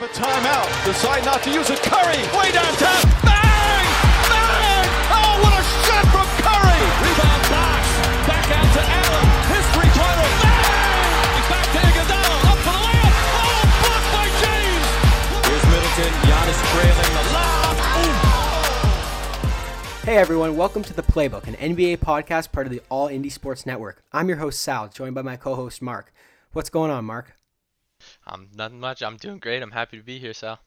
have a timeout. Decide not to use it. Curry, way downtown. Bang! Bang! Oh, what a shot from Curry! Rebound box. Back out to Allen. His three-pointer. Bang! Back to Iguodala. Up for the layup. Oh, blocked by James. Here's Middleton. Giannis trailing the lob. Hey everyone, welcome to The Playbook, an NBA podcast part of the All Indie Sports Network. I'm your host Sal, joined by my co-host Mark. What's going on, Mark? Um, nothing much. I'm doing great. I'm happy to be here, Sal.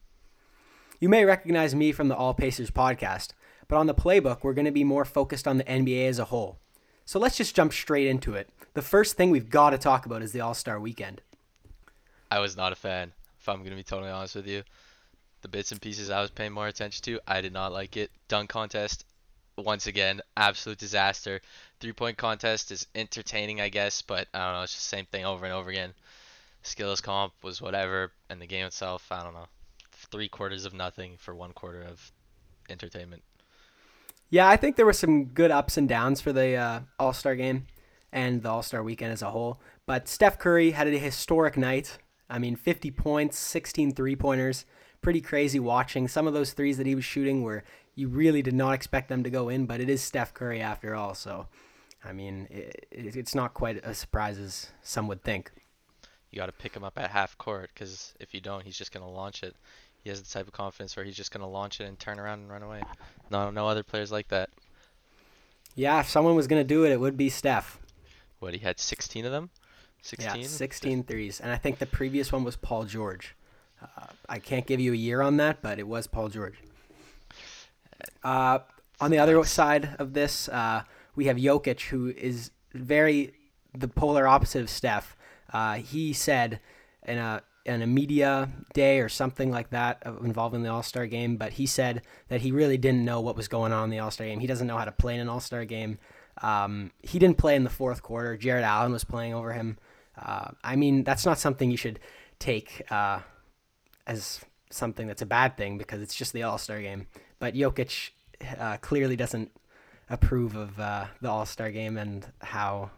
You may recognize me from the All Pacers podcast, but on The Playbook, we're going to be more focused on the NBA as a whole. So let's just jump straight into it. The first thing we've got to talk about is the All-Star weekend. I was not a fan, if I'm gonna be totally honest with you. The bits and pieces I was paying more attention to, I did not like it. Dunk contest, once again, absolute disaster. Three point contest is entertaining, I guess, but I don't know. It's just the same thing over and over again. Skills comp was whatever, and the game itself, I don't know. Three quarters of nothing for one quarter of entertainment. Yeah, I think there were some good ups and downs for the uh, All Star game and the All Star weekend as a whole. But Steph Curry had a historic night. I mean, 50 points, 16 three pointers. Pretty crazy watching. Some of those threes that he was shooting were you really did not expect them to go in, but it is Steph Curry after all. So, I mean, it, it's not quite a surprise as some would think. You got to pick him up at half court because if you don't, he's just gonna launch it. He has the type of confidence where he's just gonna launch it and turn around and run away. No, no other players like that. Yeah, if someone was going to do it, it would be Steph. What he had 16 of them. 16. Yeah, 16 threes. And I think the previous one was Paul George. Uh, I can't give you a year on that, but it was Paul George. Uh, on the other side of this, uh, we have Jokic, who is very the polar opposite of Steph. Uh, he said in a in a media day or something like that involving the All Star game, but he said that he really didn't know what was going on in the All Star game. He doesn't know how to play in an All Star game. Um, he didn't play in the fourth quarter. Jarrett Allen was playing over him. Uh, I mean, that's not something you should take uh, as something that's a bad thing because it's just the All Star game. But Jokic uh, clearly doesn't approve of uh, the All Star game and how,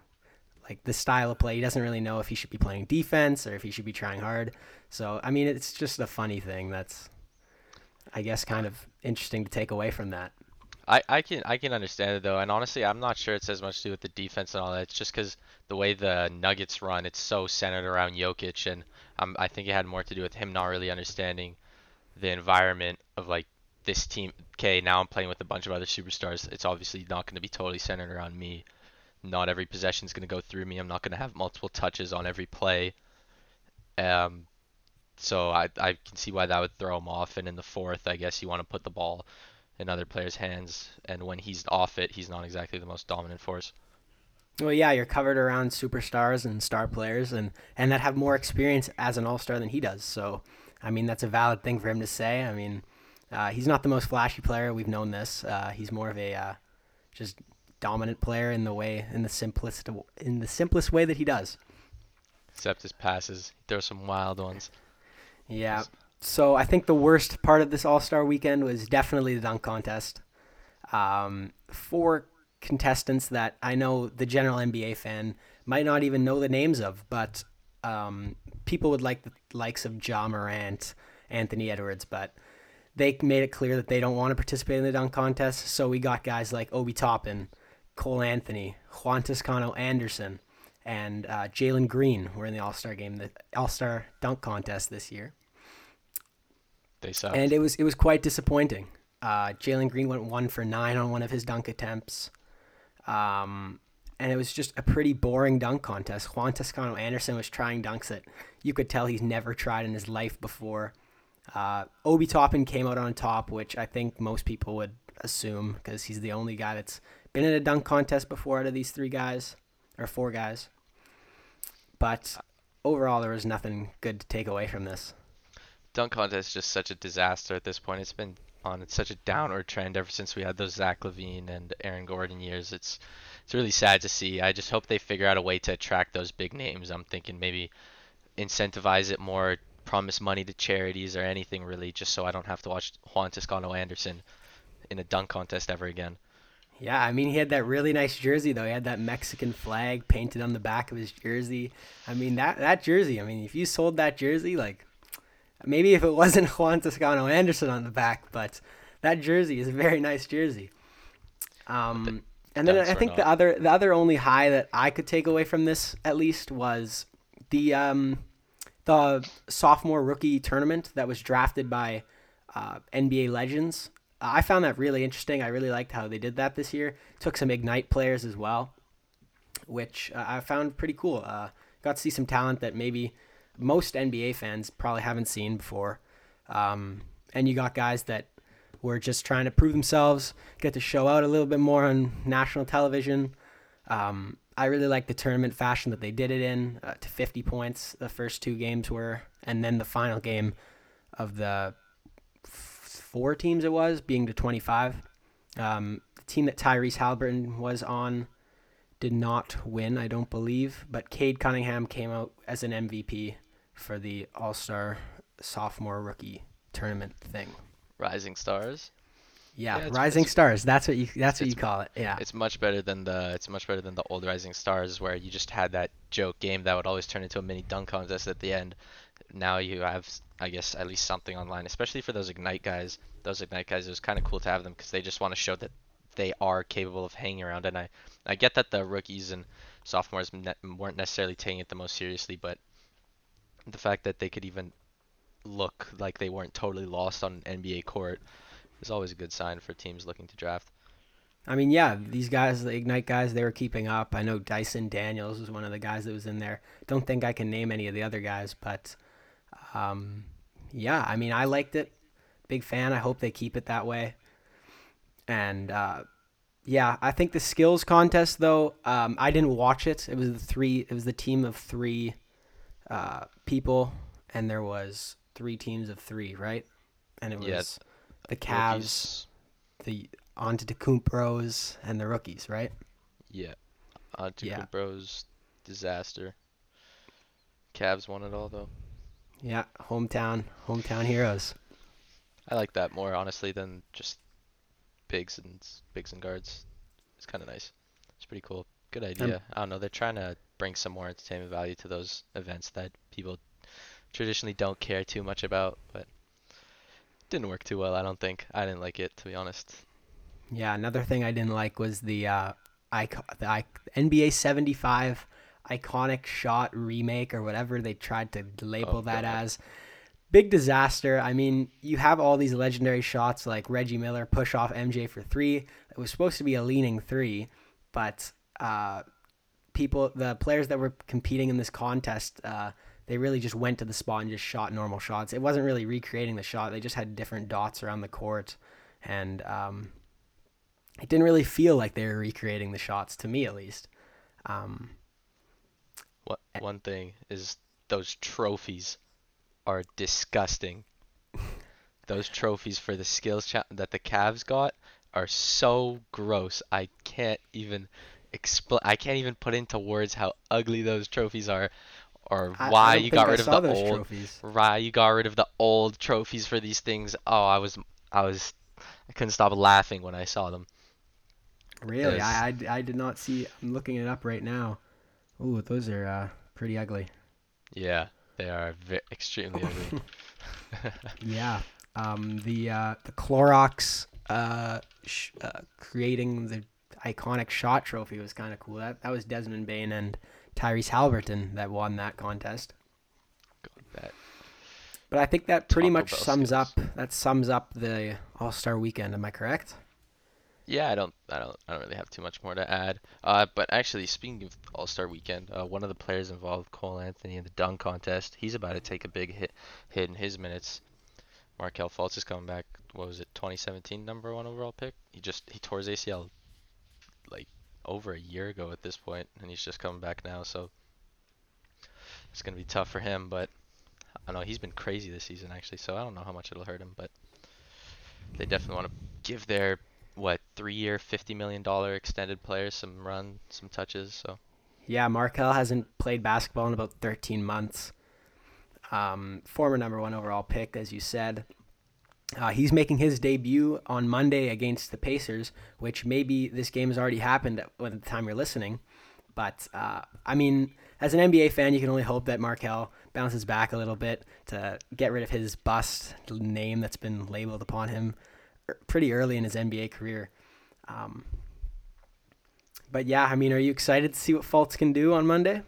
like, the style of play. He doesn't really know if he should be playing defense or if he should be trying hard. So, I mean, it's just a funny thing that's, I guess, kind of interesting to take away from that. I, I can I can understand it though, and honestly, I'm not sure it's as much to do with the defense and all that. It's just because the way the Nuggets run, it's so centered around Jokic, and um, I think it had more to do with him not really understanding the environment of like this team. Okay, now I'm playing with a bunch of other superstars. It's obviously not going to be totally centered around me. Not every possession is going to go through me. I'm not going to have multiple touches on every play. Um, so I I can see why that would throw him off. And in the fourth, I guess you want to put the ball in other players' hands, and when he's off it, he's not exactly the most dominant force. Well, yeah, you're covered around superstars and star players, and and that have more experience as an All Star than he does. So, I mean, that's a valid thing for him to say. I mean, uh, he's not the most flashy player. We've known this. Uh, he's more of a uh, just dominant player in the way in the simplest in the simplest way that he does. Except his passes, he throws some wild ones. Yeah. So I think the worst part of this All Star weekend was definitely the dunk contest. Um, four contestants that I know the general NBA fan might not even know the names of, but um, people would like the likes of Ja Morant, Anthony Edwards, but they made it clear that they don't want to participate in the dunk contest. So we got guys like Obi Toppin, Cole Anthony, Juan Toscano Anderson, and uh, Jalen Green were in the All Star game, the All Star dunk contest this year. They suck. And it was it was quite disappointing. Uh, Jalen Green went one for nine on one of his dunk attempts. Um, and it was just a pretty boring dunk contest. Juan Toscano Anderson was trying dunks that you could tell he's never tried in his life before. Uh, Obi Toppin came out on top, which I think most people would assume because he's the only guy that's been in a dunk contest before out of these three guys or four guys. But overall, there was nothing good to take away from this. Dunk contest is just such a disaster at this point. It's been on it's such a downward trend ever since we had those Zach LaVine and Aaron Gordon years. It's it's really sad to see. I just hope they figure out a way to attract those big names. I'm thinking maybe incentivize it more, promise money to charities or anything really, just so I don't have to watch Juan Toscano Anderson in a dunk contest ever again. Yeah, I mean, he had that really nice jersey though. He had that Mexican flag painted on the back of his jersey. I mean, that that jersey. I mean, if you sold that jersey, like, Maybe if it wasn't Juan Toscano Anderson on the back, but that jersey is a very nice jersey. Um, and then I think the other the other only high that I could take away from this at least was the um, the sophomore rookie tournament that was drafted by uh, NBA legends. Uh, I found that really interesting. I really liked how they did that this year. Took some Ignite players as well, which uh, I found pretty cool. Uh, got to see some talent that maybe most NBA fans probably haven't seen before. Um, and you got guys that were just trying to prove themselves, get to show out a little bit more on national television. Um, I really like the tournament fashion that they did it in uh, to 50 points. The first two games were, and then the final game of the four teams it was being to 25. Um, the team that Tyrese Halliburton was on did not win, I don't believe, but Cade Cunningham came out as an MVP for the All Star sophomore rookie tournament thing. Rising Stars. Yeah, Yeah, Rising it's- Stars. That's what you. That's what you call it. Yeah. It's much better than the it's much better than the old Rising Stars where you just had that joke game that would always turn into a mini dunk contest at the end. Now you have I guess at least something online, especially for those Ignite guys. Those Ignite guys, it was kind of cool to have them because they just want to show that they are capable of hanging around. And I I get that the rookies and sophomores ne- weren't necessarily taking it the most seriously, but the fact that they could even look like they weren't totally lost on an NBA court is always a good sign for teams looking to draft. I mean, yeah, these guys, the Ignite guys, they were keeping up. I know Dyson Daniels was one of the guys that was in there. Don't think I can name any of the other guys, but um, yeah, I mean, I liked it. Big fan. I hope they keep it that way. And uh, yeah, I think the skills contest though, um, I didn't watch it. It was the three. It was the team of three uh, people, and there was three teams of three, right? And it was Yeah, the Cavs, Rookies, the Antetokounmpos, and the rookies, right? Yeah. Yeah. Antetokounmpo's disaster. Cavs won it all though. Yeah, hometown, hometown heroes. I like that more honestly than just bigs and bigs and guards. It's kind of nice. It's pretty cool. Good idea. I don't know. They're trying to bring some more entertainment value to those events that people traditionally don't care too much about, but didn't work too well. I don't think. I didn't like it to be honest. Yeah, another thing I didn't like was the uh, icon, the I- NBA 75 iconic shot remake or whatever they tried to label Oh, that God. as. Big disaster. I mean, you have all these legendary shots like Reggie Miller push off MJ for three. It was supposed to be a leaning three, but uh, people, the players that were competing in this contest, uh, they really just went to the spot and just shot normal shots. It wasn't really recreating the shot. They just had different dots around the court, and um, it didn't really feel like they were recreating the shots to me, at least. Um, What one thing is those trophies are disgusting. those trophies for the skills cha- that the Cavs got are so gross. I can't even explain. I can't even put into words how ugly those trophies are, or I- I why don't you got I rid of the old. trophies. Why you got rid of the old trophies for these things? Oh, I was, I was, I couldn't stop laughing when I saw them. Really, Yes. I, I, I did not see. I'm looking it up right now. Ooh, those are uh, pretty ugly. Yeah, they are ve- extremely ugly. Yeah. Um, the uh, the Clorox uh, sh- uh, creating the iconic shot trophy was kind of cool. That that was Desmond Bane and Tyrese Halliburton that won that contest. that But I think that pretty Taco much Bell sums skills. up that sums up the All Star Weekend. Am I correct? Yeah, I don't, I don't, I don't really have too much more to add. Uh, but actually, speaking of All Star Weekend, uh, one of the players involved, Cole Anthony, in the dunk contest, he's about to take a big hit, hit in his minutes. Markelle Fultz is coming back. What was it, 2017 number one overall pick? He just he tore his ACL like over a year ago at this point, and he's just coming back now. So it's gonna be tough for him. But I know. He's been crazy this season actually, so I don't know how much it'll hurt him. But they definitely want to give their what three-year, fifty million dollar extended player some run, some touches. So Yeah, Markelle hasn't played basketball in about 13 months. Um, former number one overall pick, as you said. Uh, he's making his debut on Monday against the Pacers, which maybe this game has already happened at, the time you're listening. But uh, I mean, as an NBA fan, you can only hope that Markelle bounces back a little bit to get rid of his bust name that's been labeled upon him pretty early in his NBA career. Um, but yeah, I mean, are you excited to see what Fultz can do on Monday?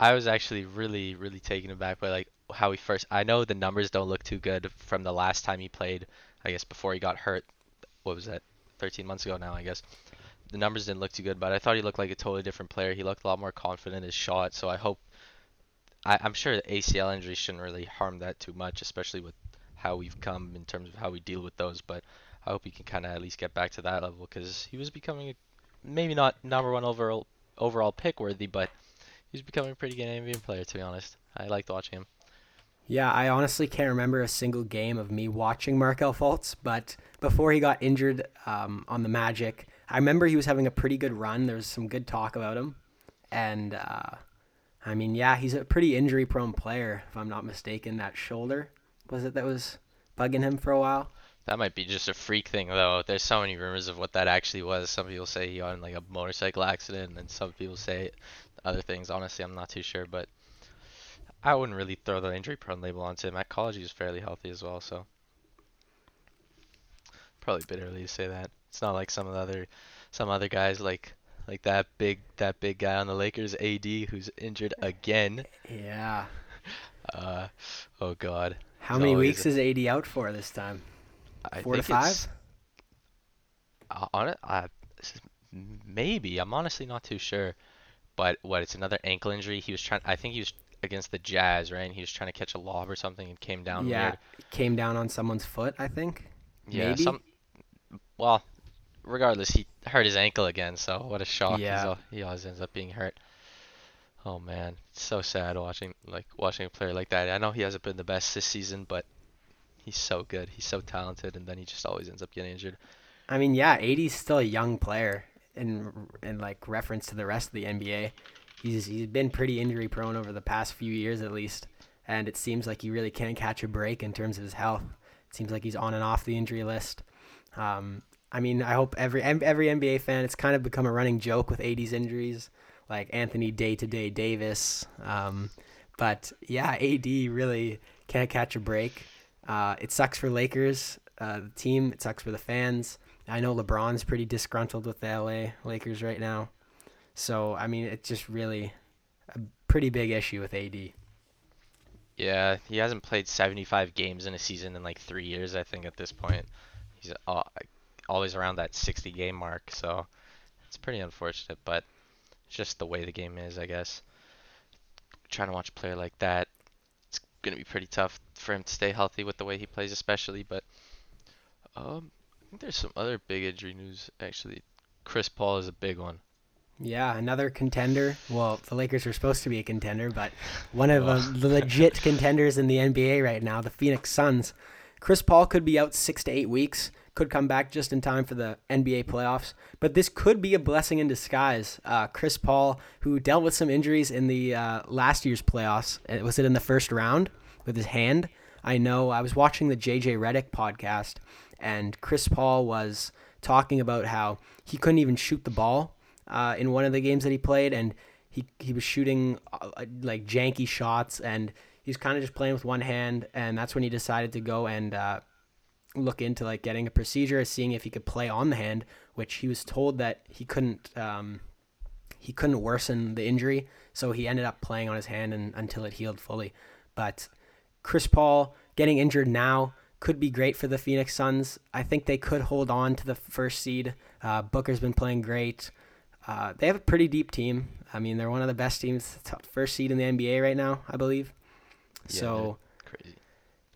I was actually really, really taken aback by like how he first. I know the numbers don't look too good from the last time he played. I guess before he got hurt. What was that? 13 months ago now, I guess. The numbers didn't look too good, but I thought he looked like a totally different player. He looked a lot more confident in his shot. So I hope. I, I'm sure the ACL injury shouldn't really harm that too much, especially with how we've come in terms of how we deal with those. But I hope he can kind of at least get back to that level because he was becoming maybe not number one overall overall pick worthy, but he's becoming a pretty good NBA player to be honest. I liked watching him. Yeah, I honestly can't remember a single game of me watching Markelle Fultz, but before he got injured um, on the Magic, I remember he was having a pretty good run. There was some good talk about him, and uh, I mean, yeah, he's a pretty injury-prone player, if I'm not mistaken. That shoulder was it that was bugging him for a while. That might be just a freak thing, though. There's so many rumors of what that actually was. Some people say he got in like a motorcycle accident, and some people say other things. Honestly, I'm not too sure, but I wouldn't really throw the injury prone label onto him. At college, he was fairly healthy as well, so probably a bit early to say that. It's not like some of the other some other guys like like that big that big guy on the Lakers, AD, who's injured again. Yeah. Uh, oh God. How many weeks is AD out for this time? I Four to five. Uh, on it, uh, maybe. I'm honestly not too sure. But what? It's another ankle injury. He was trying. I think he was against the Jazz, right? And he was trying to catch a lob or something and came down yeah, weird. came down on someone's foot, I think. Yeah. Maybe? Some. Well, regardless, he hurt his ankle again. So what a shock. He's Yeah. al- he always ends up being hurt. Oh man, it's so sad watching like watching a player like that. I know he hasn't been the best this season, but he's so good. He's so talented, and then he just always ends up getting injured. I mean, yeah, AD's still a young player in in like reference to the rest of the NBA. He's he's been pretty injury prone over the past few years at least, and it seems like he really can't catch a break in terms of his health. It seems like he's on and off the injury list. Um, I mean, I hope every every NBA fan. It's kind of become a running joke with AD's injuries, like Anthony Day to Day Davis. Um, but yeah, AD really can't catch a break. Uh, it sucks for Lakers, uh, the team. It sucks for the fans. I know LeBron's pretty disgruntled with the LA Lakers right now. So, I mean, it's just really a pretty big issue with AD. Yeah, he hasn't played 75 games in a season in like three years, I think, at this point. He's always around that 60 game mark, so it's pretty unfortunate, but it's just the way the game is, I guess. Trying to watch a player like that, going to be pretty tough for him to stay healthy with the way he plays, especially, but um, I think there's some other big injury news, actually. Chris Paul is a big one. Yeah, another contender. Well, the Lakers are supposed to be a contender, but one of the legit contenders in the NBA right now, the Phoenix Suns. Chris Paul could be out six to eight weeks, could come back just in time for the NBA playoffs, but this could be a blessing in disguise. Uh, Chris Paul, who dealt with some injuries in the uh, last year's playoffs, uh, was it in the first round with his hand? I know I was watching the JJ Redick podcast, and Chris Paul was talking about how he couldn't even shoot the ball uh, in one of the games that he played, and he he was shooting uh, like janky shots, and he's kind of just playing with one hand, and that's when he decided to go and uh, look into like getting a procedure, seeing if he could play on the hand, which he was told that he couldn't. Um, he couldn't worsen the injury, so he ended up playing on his hand and, until it healed fully. But Chris Paul getting injured now could be great for the Phoenix Suns. I think they could hold on to the first seed. Uh, Booker's been playing great. Uh, they have a pretty deep team. I mean, they're one of the best teams, top- first seed in the NBA right now, I believe. Yeah, so, Crazy.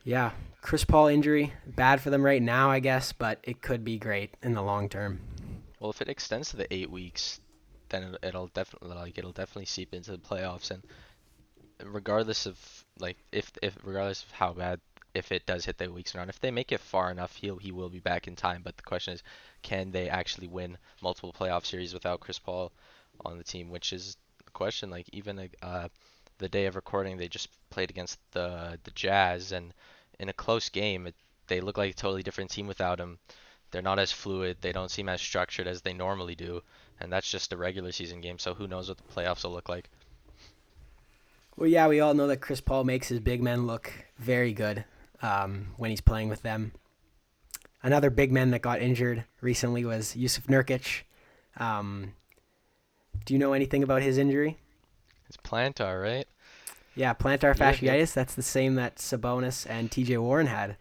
yeah, Chris Paul injury, bad for them right now, I guess, but it could be great in the long term. Well, if it extends to the eight weeks, then it- it'll definitely like it'll definitely seep into the playoffs, and regardless of like if if regardless of how bad if it does hit the weeks or not, if they make it far enough, he'll he will be back in time. But the question is, can they actually win multiple playoff series without Chris Paul on the team? Which is a question. Like even uh, the day of recording, they just played against the the Jazz, and in a close game, it, they look like a totally different team without him they're not as fluid. They don't seem as structured as they normally do, and that's just a regular season game. So who knows what the playoffs will look like? Well, yeah, we all know that Chris Paul makes his big men look very good um, when he's playing with them. Another big man that got injured recently was Jusuf Nurkic. Um, do you know anything about his injury? It's plantar, right? Yeah, plantar fasciitis. That's the same that Sabonis and T.J. Warren had.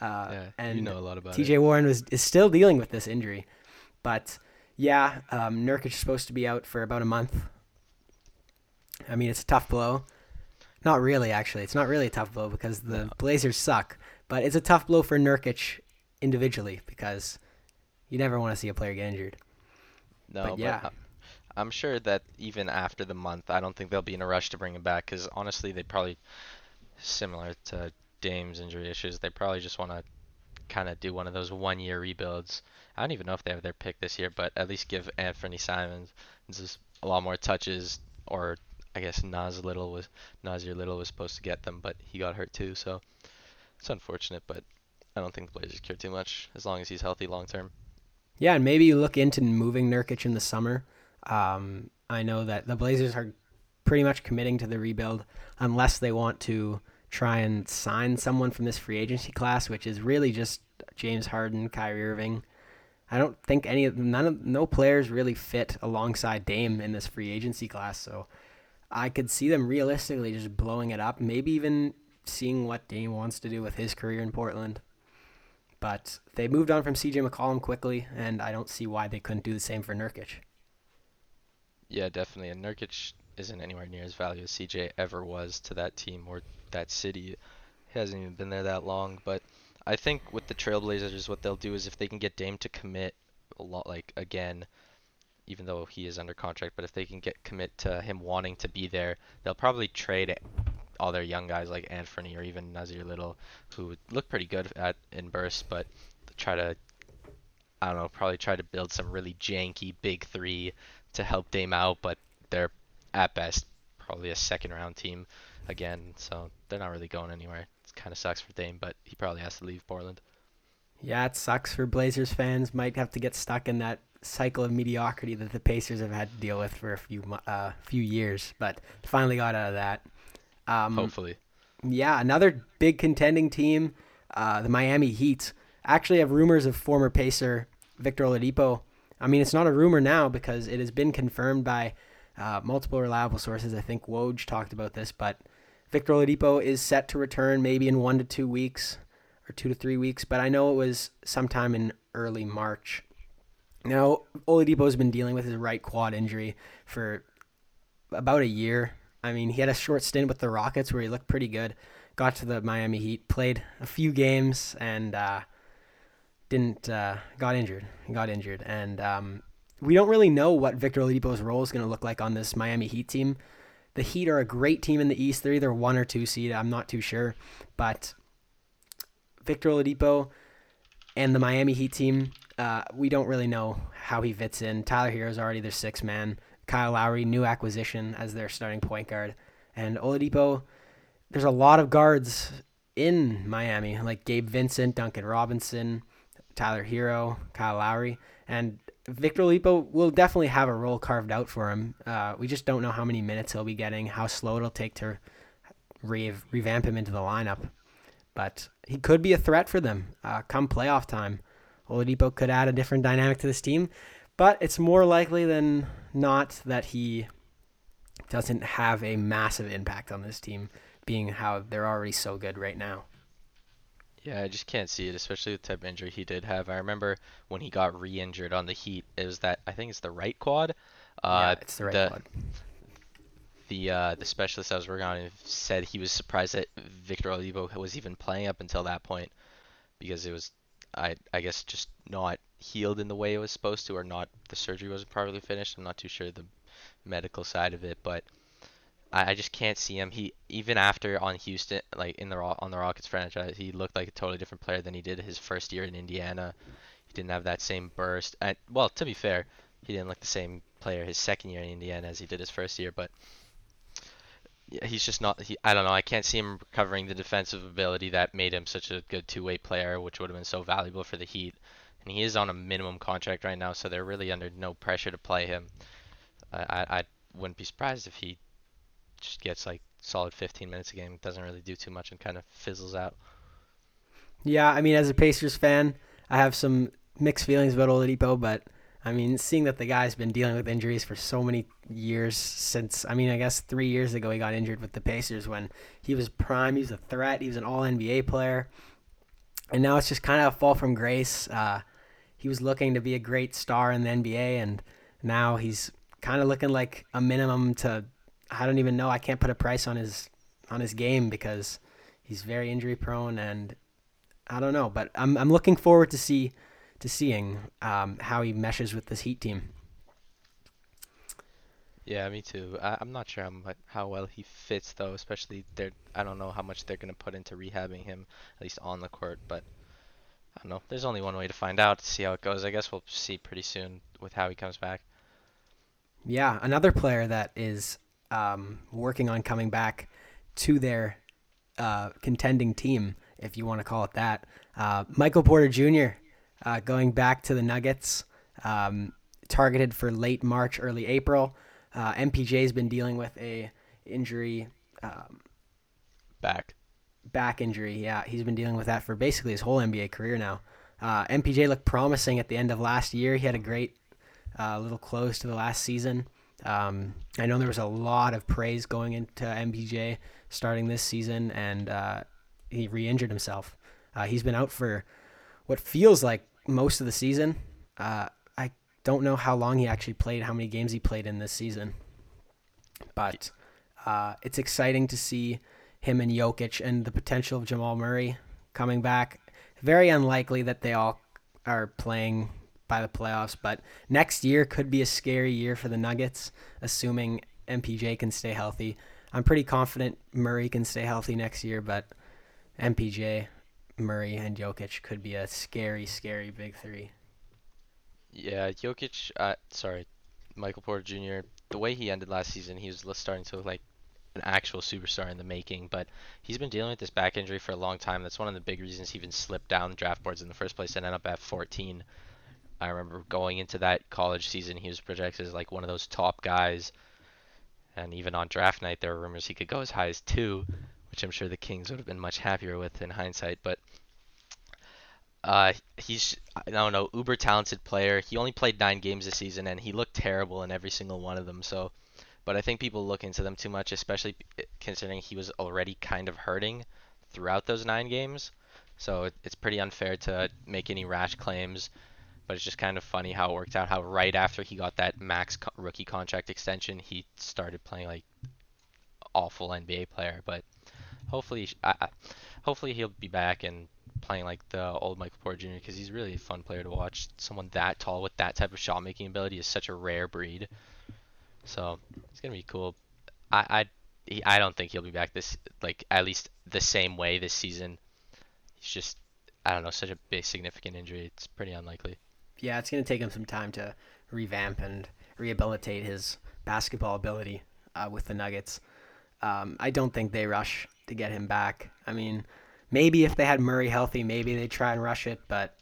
Uh, yeah, and you know a lot about T.J. Warren was is still dealing with this injury, but yeah, um, Nurkic is supposed to be out for about a month. I mean, it's a tough blow. Not really, actually. It's not really a tough blow because the No. Blazers suck, but it's a tough blow for Nurkic individually because you never want to see a player get injured. No, but yeah. I'm sure that even after the month, I don't think they'll be in a rush to bring him back because honestly, they probably similar to Dame's injury issues. They probably just want to kind of do one of those one-year rebuilds. I don't even know if they have their pick this year, but at least give Anthony Simons just a lot more touches. Or I guess Nas Little was Nassir Little was supposed to get them, but he got hurt too. So it's unfortunate, but I don't think the Blazers care too much as long as he's healthy long term. Yeah, and maybe you look into moving Nurkic in the summer. Um, I know that the Blazers are pretty much committing to the rebuild unless they want to try and sign someone from this free agency class, which is really just James Harden, Kyrie Irving. I don't think any of none of no players really fit alongside Dame in this free agency class, so I could see them realistically just blowing it up, maybe even seeing what Dame wants to do with his career in Portland. But they moved on from CJ McCollum quickly, and I don't see why they couldn't do the same for Nurkic. Yeah, definitely. And Nurkic isn't anywhere near as valuable as CJ ever was to that team or that city. He hasn't even been there that long. But I think with the Trailblazers, what they'll do is if they can get Dame to commit a lot, like again, even though he is under contract, but if they can get commit to him wanting to be there, they'll probably trade all their young guys like Anthony or even Nassir Little, who look pretty good at in bursts, but try to, I don't know, probably try to build some really janky big three to help Dame out, but they're at best probably a second round team again, so they're not really going anywhere. It kind of sucks for Dame, but he probably has to leave Portland. Yeah, it sucks for Blazers fans. Might have to get stuck in that cycle of mediocrity that the Pacers have had to deal with for a few uh, few years, but finally got out of that. Um, Hopefully. Yeah, another big contending team, uh, the Miami Heat, actually have rumors of former Pacer Victor Oladipo. I mean, it's not a rumor now because it has been confirmed by uh, multiple reliable sources. I think Woj talked about this, but Victor Oladipo is set to return maybe in one to two weeks or two to three weeks, but I know it was sometime in early March. Now, Oladipo's been dealing with his right quad injury for about a year. I mean, he had a short stint with the Rockets where he looked pretty good. Got to the Miami Heat, played a few games, and uh, didn't uh, got injured. Got injured, and um, we don't really know what Victor Oladipo's role is going to look like on this Miami Heat team. The Heat are a great team in the East. They're either one or two seed. I'm not too sure, but Victor Oladipo and the Miami Heat team, uh, we don't really know how he fits in. Tyler Herro's already their sixth man. Kyle Lowry, new acquisition as their starting point guard, and Oladipo. There's a lot of guards in Miami, like Gabe Vincent, Duncan Robinson, Tyler Herro, Kyle Lowry, and Victor Oladipo will definitely have a role carved out for him. Uh, we just don't know how many minutes he'll be getting, how slow it'll take to re- revamp him into the lineup. But he could be a threat for them uh, come playoff time. Oladipo could add a different dynamic to this team, but it's more likely than not that he doesn't have a massive impact on this team, being how they're already so good right now. Yeah, I just can't see it, especially with the type of injury he did have. I remember when he got re-injured on the Heat. It was that I think it's the right quad. Uh, yeah, it's the right the, quad. the uh, the specialist I was working on said he was surprised that Victor Oladipo was even playing up until that point because it was I I guess just not healed in the way it was supposed to or not the surgery wasn't properly finished. I'm not too sure the medical side of it, but I, I just can't see him. He even after on Houston like in the on the Rockets franchise, he looked like a totally different player than he did his first year in Indiana. He didn't have that same burst. And well, to be fair, he didn't look the same player his second year in Indiana as he did his first year, but he's just not. He, I don't know. I can't see him recovering the defensive ability that made him such a good two-way player, which would have been so valuable for the Heat. and he is on a minimum contract right now, so they're really under no pressure to play him. I I, I wouldn't be surprised if he just gets like solid 15 minutes a game, doesn't really do too much, and kind of fizzles out. Yeah, I mean, as a Pacers fan, I have some mixed feelings about Oladipo, but I mean, seeing that the guy's been dealing with injuries for so many years since, I mean, I guess three years ago he got injured with the Pacers when he was prime, he was a threat, he was an All NBA player, and now it's just kind of a fall from grace. Uh, he was looking to be a great star in the NBA, and now he's kind of looking like a minimum to. I don't even know. I can't put a price on his on his game because he's very injury prone, and I don't know. But I'm I'm looking forward to see to seeing um, how he meshes with this Heat team. Yeah, me too. I, I'm not sure how how well he fits though, especially they're I don't know how much they're gonna put into rehabbing him, at least on the court. But I don't know. There's only one way to find out. to See how it goes. I guess we'll see pretty soon with how he comes back. Yeah, another player that is um, working on coming back to their uh, contending team, if you want to call it that. Uh, Michael Porter Jr. Uh, going back to the Nuggets, um, targeted for late March, early April. Uh, MPJ has been dealing with a injury, um, Back. back injury. Yeah, he's been dealing with that for basically his whole NBA career now. Uh, MPJ looked promising at the end of last year. He had a great uh, little close to the last season. Um, I know there was a lot of praise going into MPJ starting this season, and uh, he re-injured himself. Uh, he's been out for what feels like most of the season. Uh, I don't know how long he actually played, how many games he played in this season, but uh, it's exciting to see him and Jokic and the potential of Jamal Murray coming back. Very unlikely that they all are playing by the playoffs, but next year could be a scary year for the Nuggets, assuming MPJ can stay healthy. I'm pretty confident Murray can stay healthy next year, but MPJ, Murray, and Jokic could be a scary, scary big three. Yeah, Jokic. Uh, sorry, Michael Porter Jr. The way he ended last season, he was starting to look like an actual superstar in the making. But he's been dealing with this back injury for a long time. That's one of the big reasons he even slipped down draft boards in the first place and ended up at 14. I remember going into that college season, he was projected as like one of those top guys. And even on draft night, there were rumors he could go as high as two, which I'm sure the Kings would have been much happier with in hindsight. But uh, he's I don't know uber talented player. He only played nine games this season, and he looked terrible in every single one of them. So, but I think people look into them too much, especially considering he was already kind of hurting throughout those nine games. So it's pretty unfair to make any rash claims. But it's just kind of funny how it worked out. How right after he got that max co- rookie contract extension, he started playing like awful NBA player. But hopefully, I- hopefully he'll be back and playing like the old Michael Porter Jr. because he's really a fun player to watch. Someone that tall with that type of shot making ability is such a rare breed. So it's gonna be cool. I I I don't think he'll be back this like at least the same way this season. He's just I don't know such a big significant injury. It's pretty unlikely. Yeah, it's going to take him some time to revamp and rehabilitate his basketball ability uh, with the Nuggets. Um, I don't think they rush to get him back. I mean, maybe if they had Murray healthy, maybe they try and rush it, but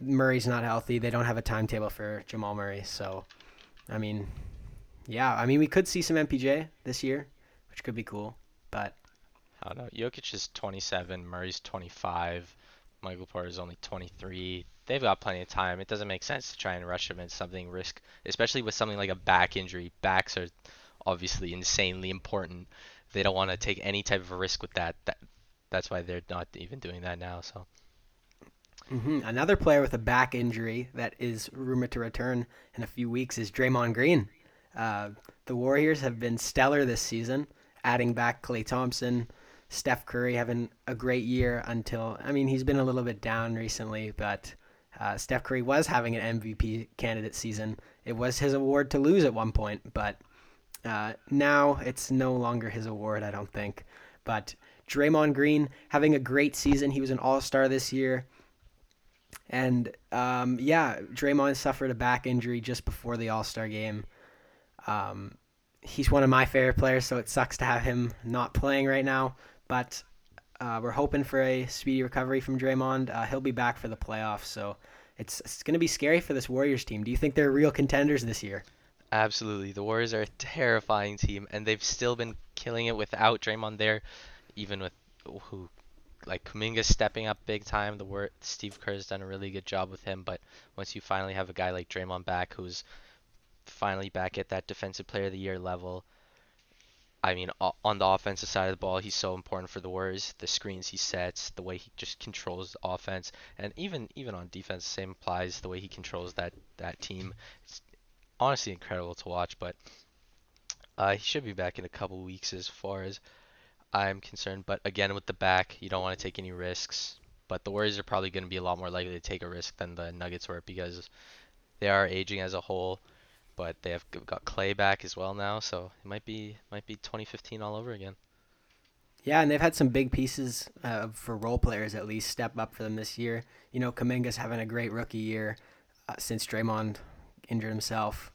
Murray's not healthy. They don't have a timetable for Jamal Murray. So, I mean, yeah, I mean, we could see some MPJ this year, which could be cool, but I don't know. Jokic is 27, Murray's 25, Michael Porter is only 23. They've got plenty of time. It doesn't make sense to try and rush him into something risk, especially with something like a back injury. Backs are obviously insanely important. They don't want to take any type of risk with that. That that's why they're not even doing that now. So hmm Another player with a back injury that is rumored to return in a few weeks is Draymond Green. Uh, the Warriors have been stellar this season, adding back Klay Thompson, Steph Curry having a great year until, I mean, he's been a little bit down recently, but uh, Steph Curry was having an MVP candidate season. It was his award to lose at one point, but uh, now it's no longer his award, I don't think. But Draymond Green having a great season. He was an All Star this year. And um, yeah, Draymond suffered a back injury just before the All Star game. Um, he's one of my favorite players, so it sucks to have him not playing right now. But uh, we're hoping for a speedy recovery from Draymond. Uh, he'll be back for the playoffs, so it's it's going to be scary for this Warriors team. Do you think they're real contenders this year? Absolutely. The Warriors are a terrifying team, and they've still been killing it without Draymond there, even with who, like Kuminga stepping up big time. The word Steve Kerr's done a really good job with him, but once you finally have a guy like Draymond back, who's finally back at that Defensive Player of the Year level. I mean, on the offensive side of the ball, he's so important for the Warriors. The screens he sets, the way he just controls the offense, and even even on defense, same applies. The way he controls that that team, it's honestly incredible to watch. But uh, he should be back in a couple weeks, as far as I'm concerned. But again, with the back, you don't want to take any risks. But the Warriors are probably going to be a lot more likely to take a risk than the Nuggets were because they are aging as a whole but they have got Klay back as well now, so it might be might be 2015 all over again. Yeah, and they've had some big pieces uh, for role players at least step up for them this year. You know, Kuminga's having a great rookie year uh, since Draymond injured himself.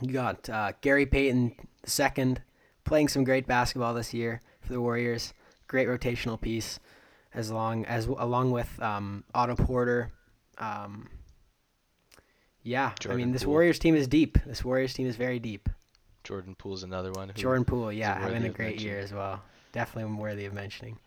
You got uh, Gary Payton second playing some great basketball this year for the Warriors. Great rotational piece, as long as along with um, Otto Porter. Um, yeah, Jordan I mean this Poole. Warriors team is deep. This Warriors team is very deep. Jordan Poole's another one. Jordan Poole, yeah, having a great year as well. Definitely worthy of mentioning.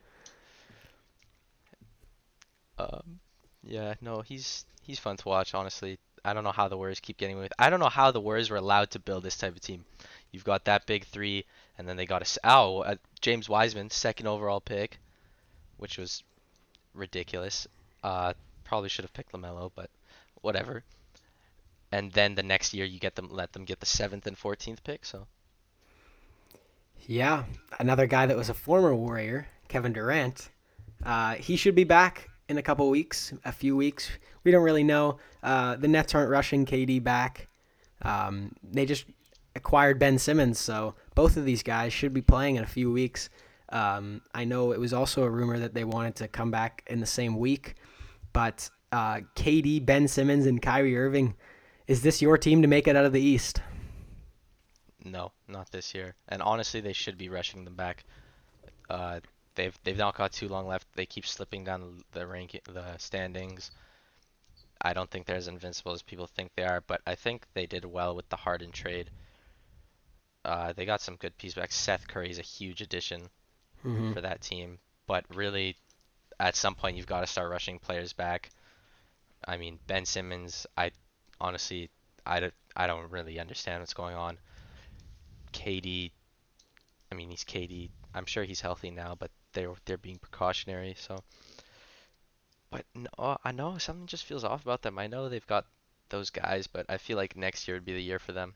Um, yeah, no, he's he's fun to watch. Honestly, I don't know how the Warriors keep getting with. I don't know how the Warriors were allowed to build this type of team. You've got that big three, and then they got a oh uh, James Wiseman, second overall pick, which was ridiculous. Uh, probably should have picked LaMelo, but whatever and then the next year you get them let them get the seventh and fourteenth pick. So. Yeah, another guy that was a former Warrior, Kevin Durant. Uh, he should be back in a couple weeks, a few weeks. We don't really know. Uh, the Nets aren't rushing KD back. Um, they just acquired Ben Simmons, so both of these guys should be playing in a few weeks. Um, I know it was also a rumor that they wanted to come back in the same week, but uh, KD, Ben Simmons, and Kyrie Irving is this your team to make it out of the East? No, not this year. And honestly, they should be rushing them back. Uh, they've they've not got too long left. They keep slipping down the rank the standings. I don't think they're as invincible as people think they are, but I think they did well with the Harden trade. Uh, they got some good pieces back. Seth Curry is a huge addition mm-hmm. for that team, but really, at some point, you've got to start rushing players back. I mean, Ben Simmons, I honestly, I don't, I don't really understand what's going on. KD, I mean, he's KD. I'm sure he's healthy now, but they're they're being precautionary. So, but no, I know something just feels off about them. I know they've got those guys, but I feel like next year would be the year for them.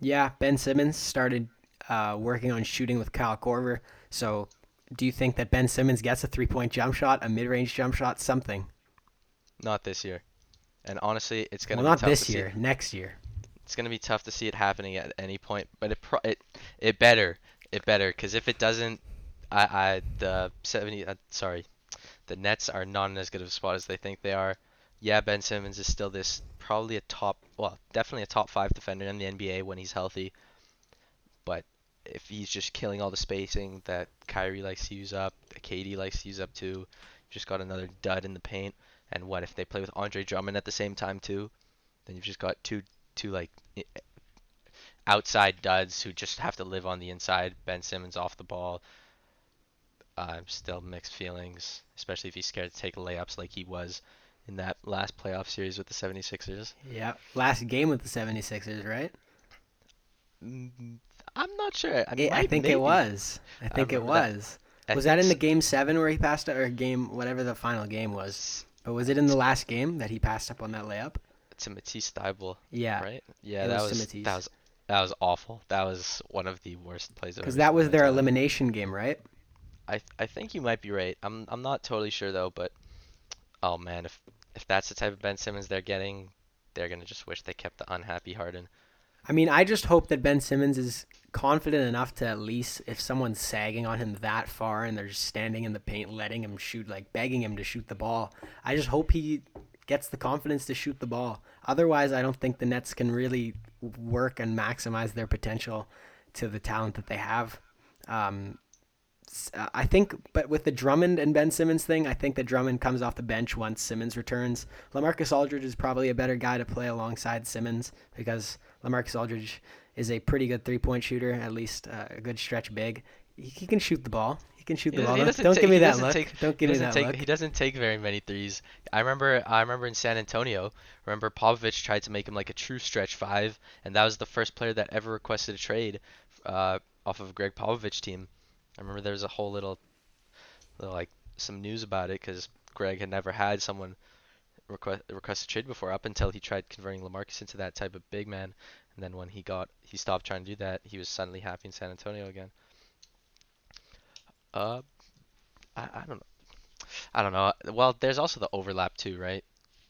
Yeah, Ben Simmons started uh, working on shooting with Kyle Korver. So, do you think that Ben Simmons gets a three-point jump shot, a mid-range jump shot, something? Not this year. And honestly, it's gonna well, be not tough this year, next year. It's gonna be tough to see it happening at any point, but it pro- it it better it better because if it doesn't, I I the 70 uh, sorry, the Nets are not in as good of a spot as they think they are. Yeah, Ben Simmons is still this probably a top well definitely a top five defender in the NBA when he's healthy, but if he's just killing all the spacing that Kyrie likes to use up, that KD likes to use up too, just got another dud in the paint. And what if they play with Andre Drummond at the same time too? Then you've just got two two like outside duds who just have to live on the inside. Ben Simmons off the ball. I'm uh, still mixed feelings, especially if he's scared to take layups like he was in that last playoff series with the 76ers. Yeah, last game with the 76ers, right? Mm, I'm not sure. I, mean, it, I think maybe. it was. I think I it was. That. Was that in the game seven where he passed it, or game whatever the final game was? But was it in the last game that he passed up on that layup? To Matisse Thybulle. Yeah. Right. Yeah, that was, was that was that was awful. That was one of the worst plays. Of the Because that was their elimination game, right? I I think you might be right. I'm I'm not totally sure though, but oh man, if if that's the type of Ben Simmons they're getting, they're gonna just wish they kept the unhappy Harden. I mean, I just hope that Ben Simmons is confident enough to at least, if someone's sagging on him that far and they're just standing in the paint, letting him shoot, like begging him to shoot the ball, I just hope he gets the confidence to shoot the ball. Otherwise, I don't think the Nets can really work and maximize their potential to the talent that they have. Um, I think, but with the Drummond and Ben Simmons thing, I think that Drummond comes off the bench once Simmons returns. LaMarcus Aldridge is probably a better guy to play alongside Simmons because LaMarcus Aldridge is a pretty good three point shooter, at least uh, a good stretch big. He, he can shoot the ball. He can shoot He the ball. Don't, don't take- give me that look. take- don't He give me doesn't that take look. he doesn't take very many threes. I remember I remember in San Antonio, remember Popovich tried to make him like a true stretch five, and that was the first player that ever requested a trade uh, off of Gregg Popovich team. I remember there was a whole little, little like some news about it because Gregg had never had someone request request a trade before up until he tried converting LaMarcus into that type of big man, and then when he got he stopped trying to do that, he was suddenly happy in San Antonio again. Uh, I, I don't know. I don't know. Well, there's also the overlap too, right?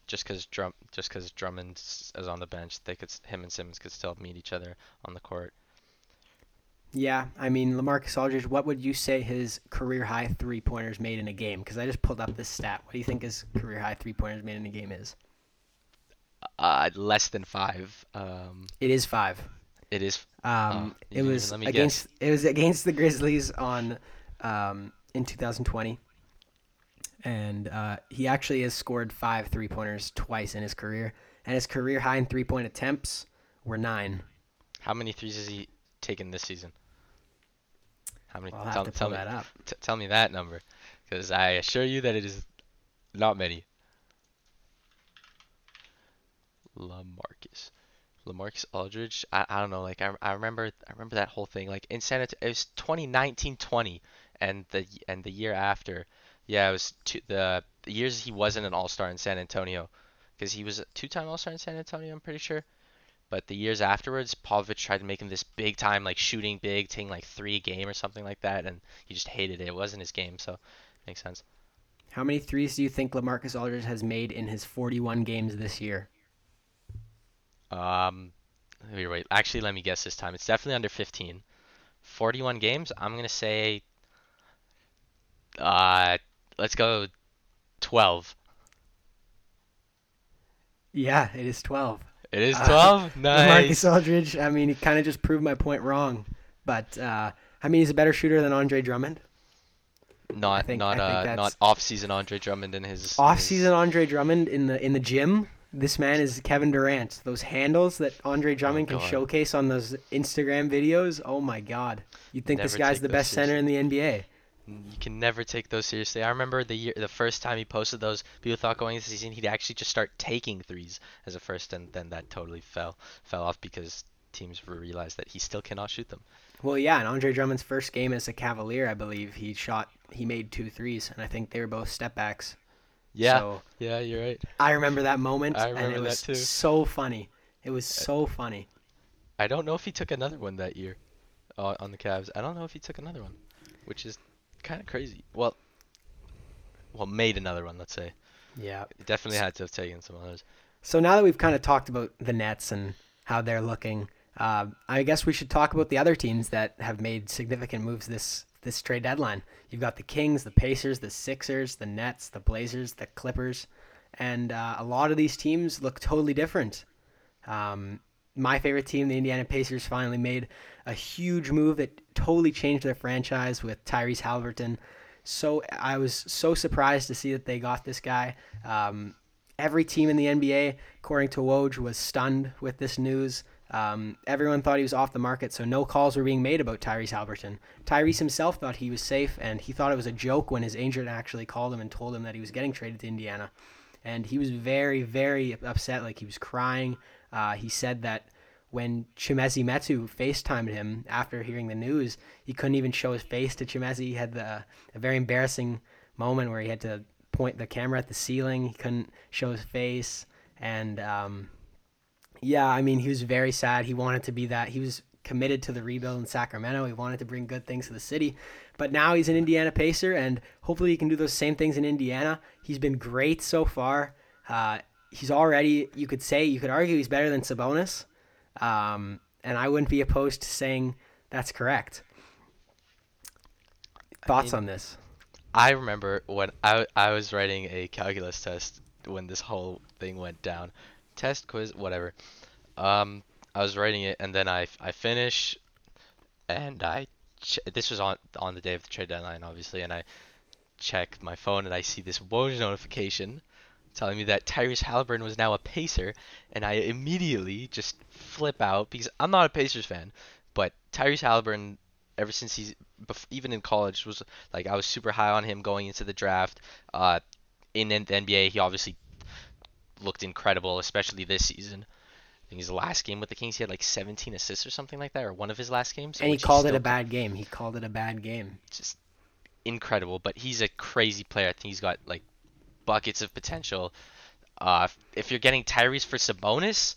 Just because Drum, just because Drummond is on the bench, they could him and Simmons could still meet each other on the court. Yeah, I mean LaMarcus Aldridge. What would you say his career high three pointers made in a game? Because I just pulled up this stat. What do you think his career high three pointers made in a game is? Uh, less than five. Um, It is five. it is. Um, Oh, it was even let me against it was against the Grizzlies on um, in 2020, and uh, he actually has scored five three pointers twice in his career, and his career high in three point attempts were nine. How many threes has he taken this season? How many? I'll tell, tell me. that up. T- tell me that number, because I assure you that it is not many. LaMarcus, LaMarcus Aldridge. I, I don't know. Like I, I remember I remember that whole thing. Like in San Antonio, it was 2019-20, and the and the year after, yeah, it was two, the the years he wasn't an All Star in San Antonio, because he was a two-time All Star in San Antonio. I'm pretty sure. But the years afterwards, Povich tried to make him this big time, like shooting big, taking like three a game or something like that, and he just hated it. It wasn't his game, so makes sense. How many threes do you think LaMarcus Aldridge has made in his 41 games this year? Um, wait, wait. Actually, let me guess this time. It's definitely under 15. 41 games. I'm gonna say. Uh, let's go. 12. Yeah, it is 12. It is Uh, 12. nice. LaMarcus Aldridge. I mean, he kind of just proved my point wrong, but uh, I mean, he's a better shooter than Andre Drummond. Not think- not I uh not off-season Andre Drummond in his his- Off-season Andre Drummond in the in the gym. This man is Kevin Durant. Those handles that Andre Drummond can Oh, God. showcase on those Instagram videos. Oh my God! You'd think this guy's the best center in the NBA. You can never take those seriously. I remember the year, the first time he posted those, people thought going into the season he'd actually just start taking threes as a first, and then that totally fell fell off because teams realized that he still cannot shoot them. Well, yeah, and Andre Drummond's first game as a Cavalier, I believe he shot, he made two threes, and I think they were both step backs. Yeah, So yeah, you're right. I remember that moment, I and it that was too. so funny. It was so funny. I don't know if he took another one that year, uh, on the Cavs. I don't know if he took another one, which is kind of crazy. Well, well, made another one. Let's say Yeah. definitely had to have taken some others. So now that we've kind of talked about the Nets and how they're looking, uh, I guess we should talk about the other teams that have made significant moves this this trade deadline. You've got the Kings, the Pacers, the Sixers, the Nets, the Blazers, the Clippers, and uh, a lot of these teams look totally different. Um, my favorite team, the Indiana Pacers, finally made a huge move that totally changed their franchise with Tyrese Halliburton. So I was so surprised to see that they got this guy. Um, every team in the NBA, according to Woj, was stunned with this news. Um, everyone thought he was off the market, so no calls were being made about Tyrese Halliburton. Tyrese himself thought he was safe, and he thought it was a joke when his agent actually called him and told him that he was getting traded to Indiana. And he was very, very upset, like he was crying. Uh, he said that when Chimezie Metu FaceTimed him after hearing the news, he couldn't even show his face to Chimezie. He had the, a very embarrassing moment where he had to point the camera at the ceiling. He couldn't show his face. And um, yeah, I mean, he was very sad. He wanted to be that. He was committed to the rebuild in Sacramento. He wanted to bring good things to the city. But now he's an Indiana Pacer, and hopefully he can do those same things in Indiana. He's been great so far. Uh, he's already, you could say, you could argue he's better than Sabonis. Um, and I wouldn't be opposed to saying that's correct. Thoughts mean- on this? I remember when I, I was writing a calculus test when this whole thing went down. Test, quiz, whatever. Um, I was writing it and then I, I finish and I ch- this was on on the day of the trade deadline, obviously, and I check my phone and I see this Woj notification telling me that Tyrese Halliburton was now a Pacer, and I immediately just flip out because I'm not a Pacers fan, but Tyrese Halliburton, ever since he's even in college, was like I was super high on him going into the draft. Uh, in the NBA, he obviously looked incredible, especially this season. I think his last game with the Kings, he had like 17 assists or something like that, or one of his last games. And he called it a bad game. He called it a bad game. just incredible. But he's a crazy player. I think he's got like buckets of potential. Uh, if- you're getting Tyrese for Sabonis,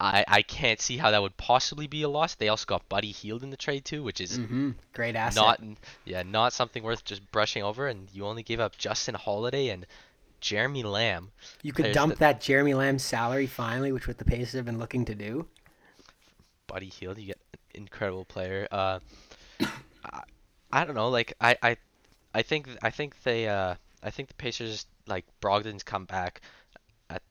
I I can't see how that would possibly be a loss. They also got Buddy Hield in the trade too, which is hmm Great asset. not yeah not something worth just brushing over. And you only gave up Justin Holiday and Jeremy Lamb. you could players dump that- that Jeremy Lamb salary finally, which what the Pacers have been looking to do. Buddy Hield, you get an incredible player. Uh, I, I don't know, like I, I, I think I think they uh I think the Pacers like Brogdon's come back at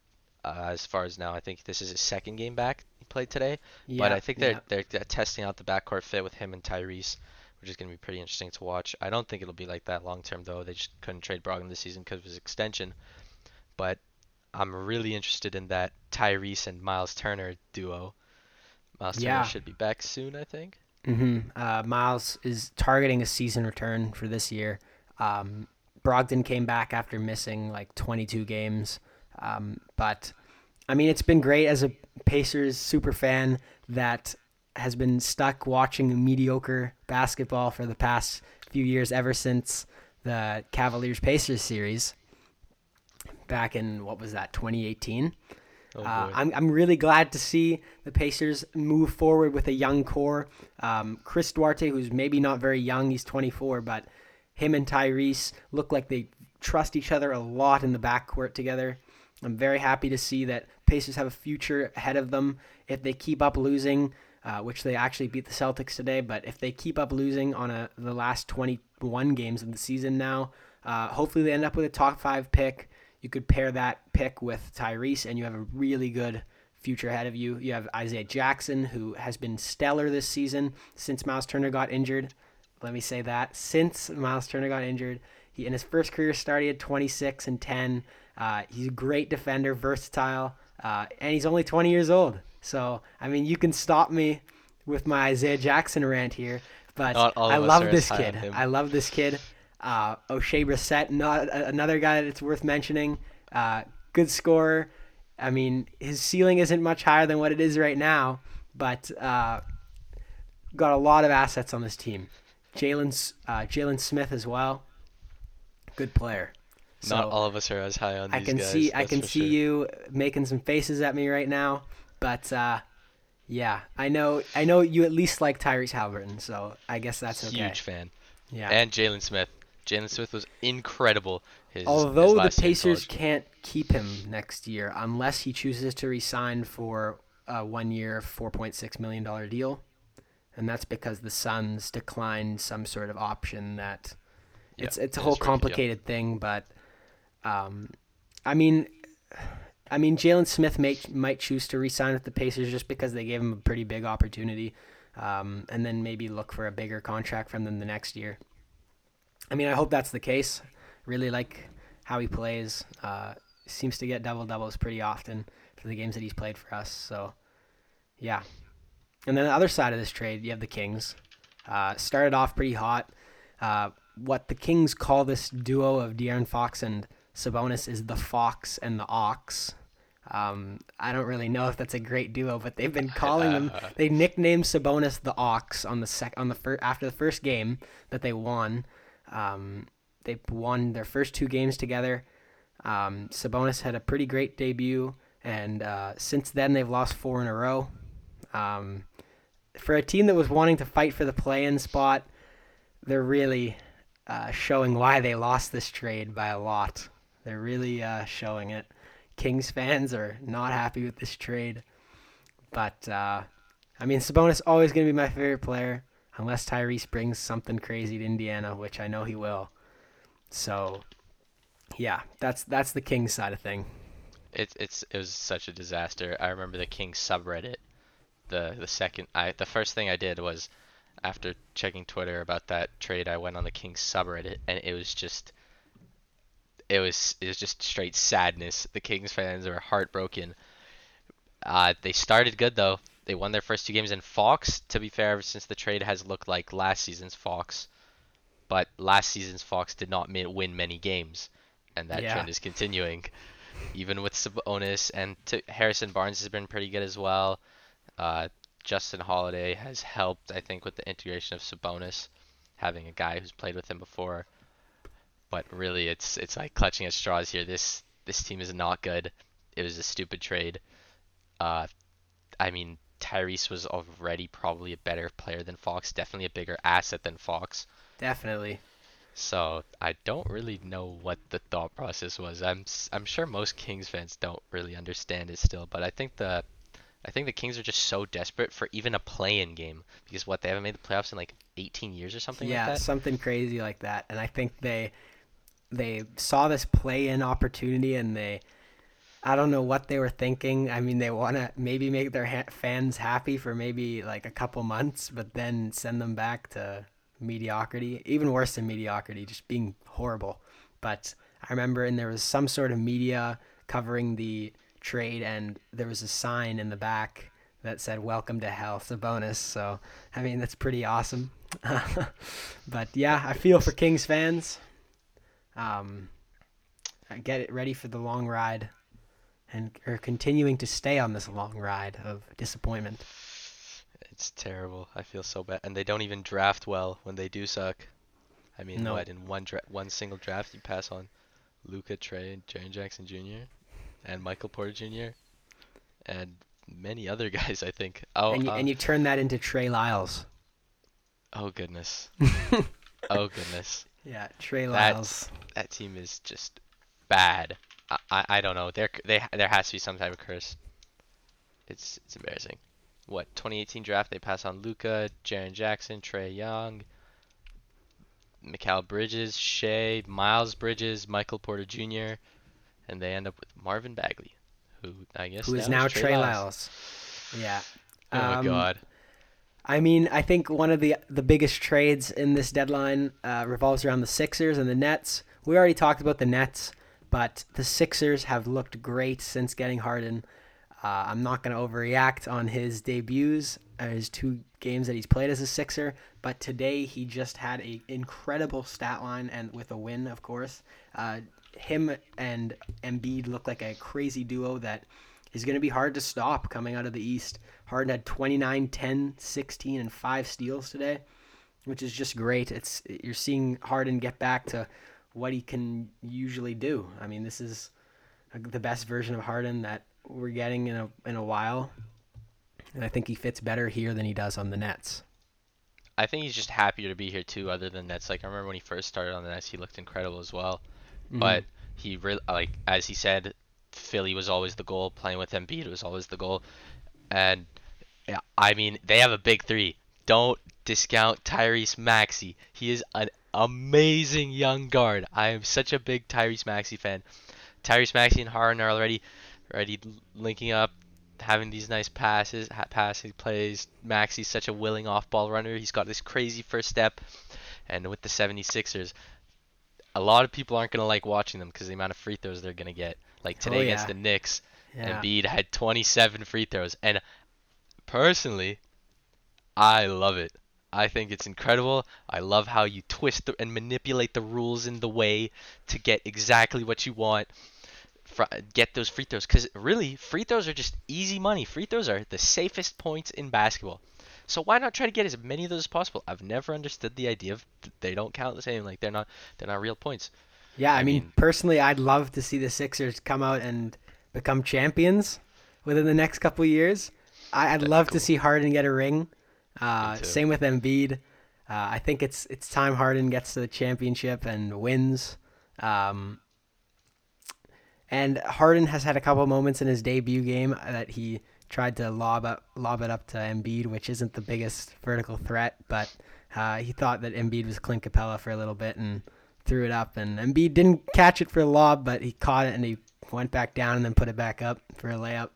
uh, as far as now. I think this is his second game back he played today, but I think they're, yeah. they're they're testing out the backcourt fit with him and Tyrese, which is going to be pretty interesting to watch. I don't think it'll be like that long term though. They just couldn't trade Brogdon this season because of his extension, but I'm really interested in that Tyrese and Miles Turner duo. Miles Yeah. Turner should be back soon, I think. hmm Uh, Miles is targeting a season return for this year. Um, Brogdon came back after missing like 22 games. Um, but, I mean, it's been great as a Pacers super fan that has been stuck watching mediocre basketball for the past few years, ever since the Cavaliers Pacers series back in, what was that, 2018? Oh Uh. I'm, I'm really glad to see the Pacers move forward with a young core. Um, Chris Duarte, who's maybe not very young, he's 24, but him and Tyrese look like they trust each other a lot in the backcourt together. I'm very happy to see that Pacers have a future ahead of them if they keep up losing, uh, which they actually beat the Celtics today. But if they keep up losing on a, the last 21 games of the season now, uh, hopefully they end up with a top five pick. You could pair that pick with Tyrese, and you have a really good future ahead of you. You have Isaiah Jackson, who has been stellar this season since Miles Turner got injured. Let me say that since Miles Turner got injured, he in his first career start he had 26 and 10. Uh, he's a great defender, versatile, uh, and he's only 20 years old. So I mean, you can stop me with my Isaiah Jackson rant here, but I love this kid. I love this kid. Uh, Oshae Brissett, not a- another guy that's worth mentioning. Uh, good scorer. I mean, his ceiling isn't much higher than what it is right now, but uh, got a lot of assets on this team. Jalen uh, Jalen Smith as well. Good player. Not all of us are as high on I can guys. see I can see sure. you making some faces at me right now, but uh, yeah, I know I know you at least like Tyrese Halliburton, so I guess that's okay. Huge fan. Yeah. And Jalen Smith. Jalen Smith was incredible. His, his Although the last year Pacers can't keep him next year unless he chooses to resign for a one-year, four point six million dollar deal, and that's because the Suns declined some sort of option that Yeah, it's it's a whole is rookie deal. complicated thing, but um, I mean, I mean Jalen Smith may, might choose to resign with the Pacers just because they gave him a pretty big opportunity, um, and then maybe look for a bigger contract from them the next year. I mean, I hope that's the case. Really like how he plays. Uh, seems to get double doubles pretty often for the games that he's played for us. So, yeah. And then the other side of this trade, you have the Kings. Uh, started off pretty hot. Uh, what the Kings call this duo of De'Aaron Fox and Sabonis is the Fox and the Ox. Um, I don't really know if that's a great duo, but they've been calling them. They nicknamed Sabonis the Ox on the sec on the fir- after the first game that they won. Um, they won their first two games together. Um, Sabonis had a pretty great debut, and uh, since then they've lost four in a row. Um, for a team that was wanting to fight for the play-in spot, they're really uh, showing why they lost this trade by a lot. They're really uh, showing it. Kings fans are not happy with this trade, but uh, I mean Sabonis always going to be my favorite player unless Tyrese brings something crazy to Indiana, which I know he will. So, yeah, that's that's the Kings side of thing. It's it's it was such a disaster. I remember the Kings subreddit. The the second I the first thing I did was after checking Twitter about that trade, I went on the Kings subreddit and it was just it was it was just straight sadness. The Kings fans were heartbroken. Uh, they started good though. They won their first two games in Fox. To be fair, ever since the trade has looked like last season's Fox, but last season's Fox did not win many games, and that Yeah. trend is continuing. Even with Sabonis and t- Harrison Barnes has been pretty good as well. Uh, Justin Holiday has helped, I think, with the integration of Sabonis, having a guy who's played with him before. But really, it's it's like clutching at straws here. This this team is not good. It was a stupid trade. Uh, I mean, Tyrese was already probably a better player than Fox, definitely a bigger asset than Fox. Definitely. So I don't really know what the thought process was. I'm I'm sure most Kings fans don't really understand it still, but I think the I think the Kings are just so desperate for even a play-in game because what they haven't made the playoffs in like 18 years or something yeah, like that. something crazy like that. And I think they they saw this play-in opportunity and they I don't know what they were thinking. I mean, they want to maybe make their ha- fans happy for maybe like a couple months, but then send them back to mediocrity, even worse than mediocrity, just being horrible. But I remember, and there was some sort of media covering the trade, and there was a sign in the back that said "Welcome to Hell, Sabonis." So, I mean, that's pretty awesome. but yeah, I feel for Kings fans. Um, I get it ready for the long ride, and are continuing to stay on this long ride of disappointment. It's terrible. I feel so bad, and they don't even draft well when they do suck. I mean, No. what in one dra- one single draft you pass on Luka Trae and Jaren Jackson Jr. and Michael Porter Jr. and many other guys. I think. Oh, and you, uh, and you turn that into Trey Lyles. oh goodness. oh goodness. Yeah, Trey Lyles. that team is just bad. I, I, I don't know. There they there has to be some type of curse. It's it's embarrassing. What 2018 draft they pass on Luka, Jaren Jackson, Trae Young, Mikal Bridges, Shai, Miles Bridges, Michael Porter Jr., and they end up with Marvin Bagley, who I guess who is now Trey Lyles. Lyles. Yeah. Oh my Um, God. I mean, I think one of the the biggest trades in this deadline uh, revolves around the Sixers and the Nets. We already talked about the Nets, but the Sixers have looked great since getting Harden. Uh, I'm not going to overreact on his debuts, uh, his two games that he's played as a Sixer, but today he just had an incredible stat line and with a win, of course. Him and Embiid look like a crazy duo that is going to be hard to stop coming out of the East. Harden had 29, 10, 16, and 5 steals today, which is just great. It's You're seeing Harden get back to what he can usually do. I mean, this is the best version of Harden that we're getting in a, in a while. And I think he fits better here than he does on the Nets. I think he's just happier to be here too. Other than Nets, like I remember when he first started on the Nets, he looked incredible as well. Mm-hmm. But he really, like as he said, Philly was always the goal. Playing with Embiid was always the goal. And I mean, they have a big three. Don't discount Tyrese Maxey. He is an amazing young guard. I am such a big Tyrese Maxey fan. Tyrese Maxey and Harden are already, already linking up, having these nice passes, ha- passing plays. Maxey's such a willing off-ball runner. He's got this crazy first step, and with the 76ers, a lot of people aren't gonna like watching them because the amount of free throws they're gonna get. Like today Oh, against the Knicks, Yeah. Embiid had 27 free throws, and personally, I love it. I think it's incredible. I love how you twist the, and manipulate the rules in the way to get exactly what you want. Fr- get those free throws because really, free throws are just easy money. Free throws are the safest points in basketball. So why not try to get as many of those as possible? I've never understood the idea of they don't count the same. Like they're not they're not real points. Yeah, I, I mean, mean- personally, I'd love to see the Sixers come out and become champions within the next couple years. I, I'd love to see Harden get a ring. Uh, same with Embiid. Uh, I think it's it's time Harden gets to the championship and wins. Um, and Harden has had a couple moments in his debut game that he tried to lob up, lob it up to Embiid, which isn't the biggest vertical threat, but uh, he thought that Embiid was Clint Capela for a little bit and threw it up, and Embiid didn't catch it for a lob, but he caught it and he went back down and then put it back up for a layup.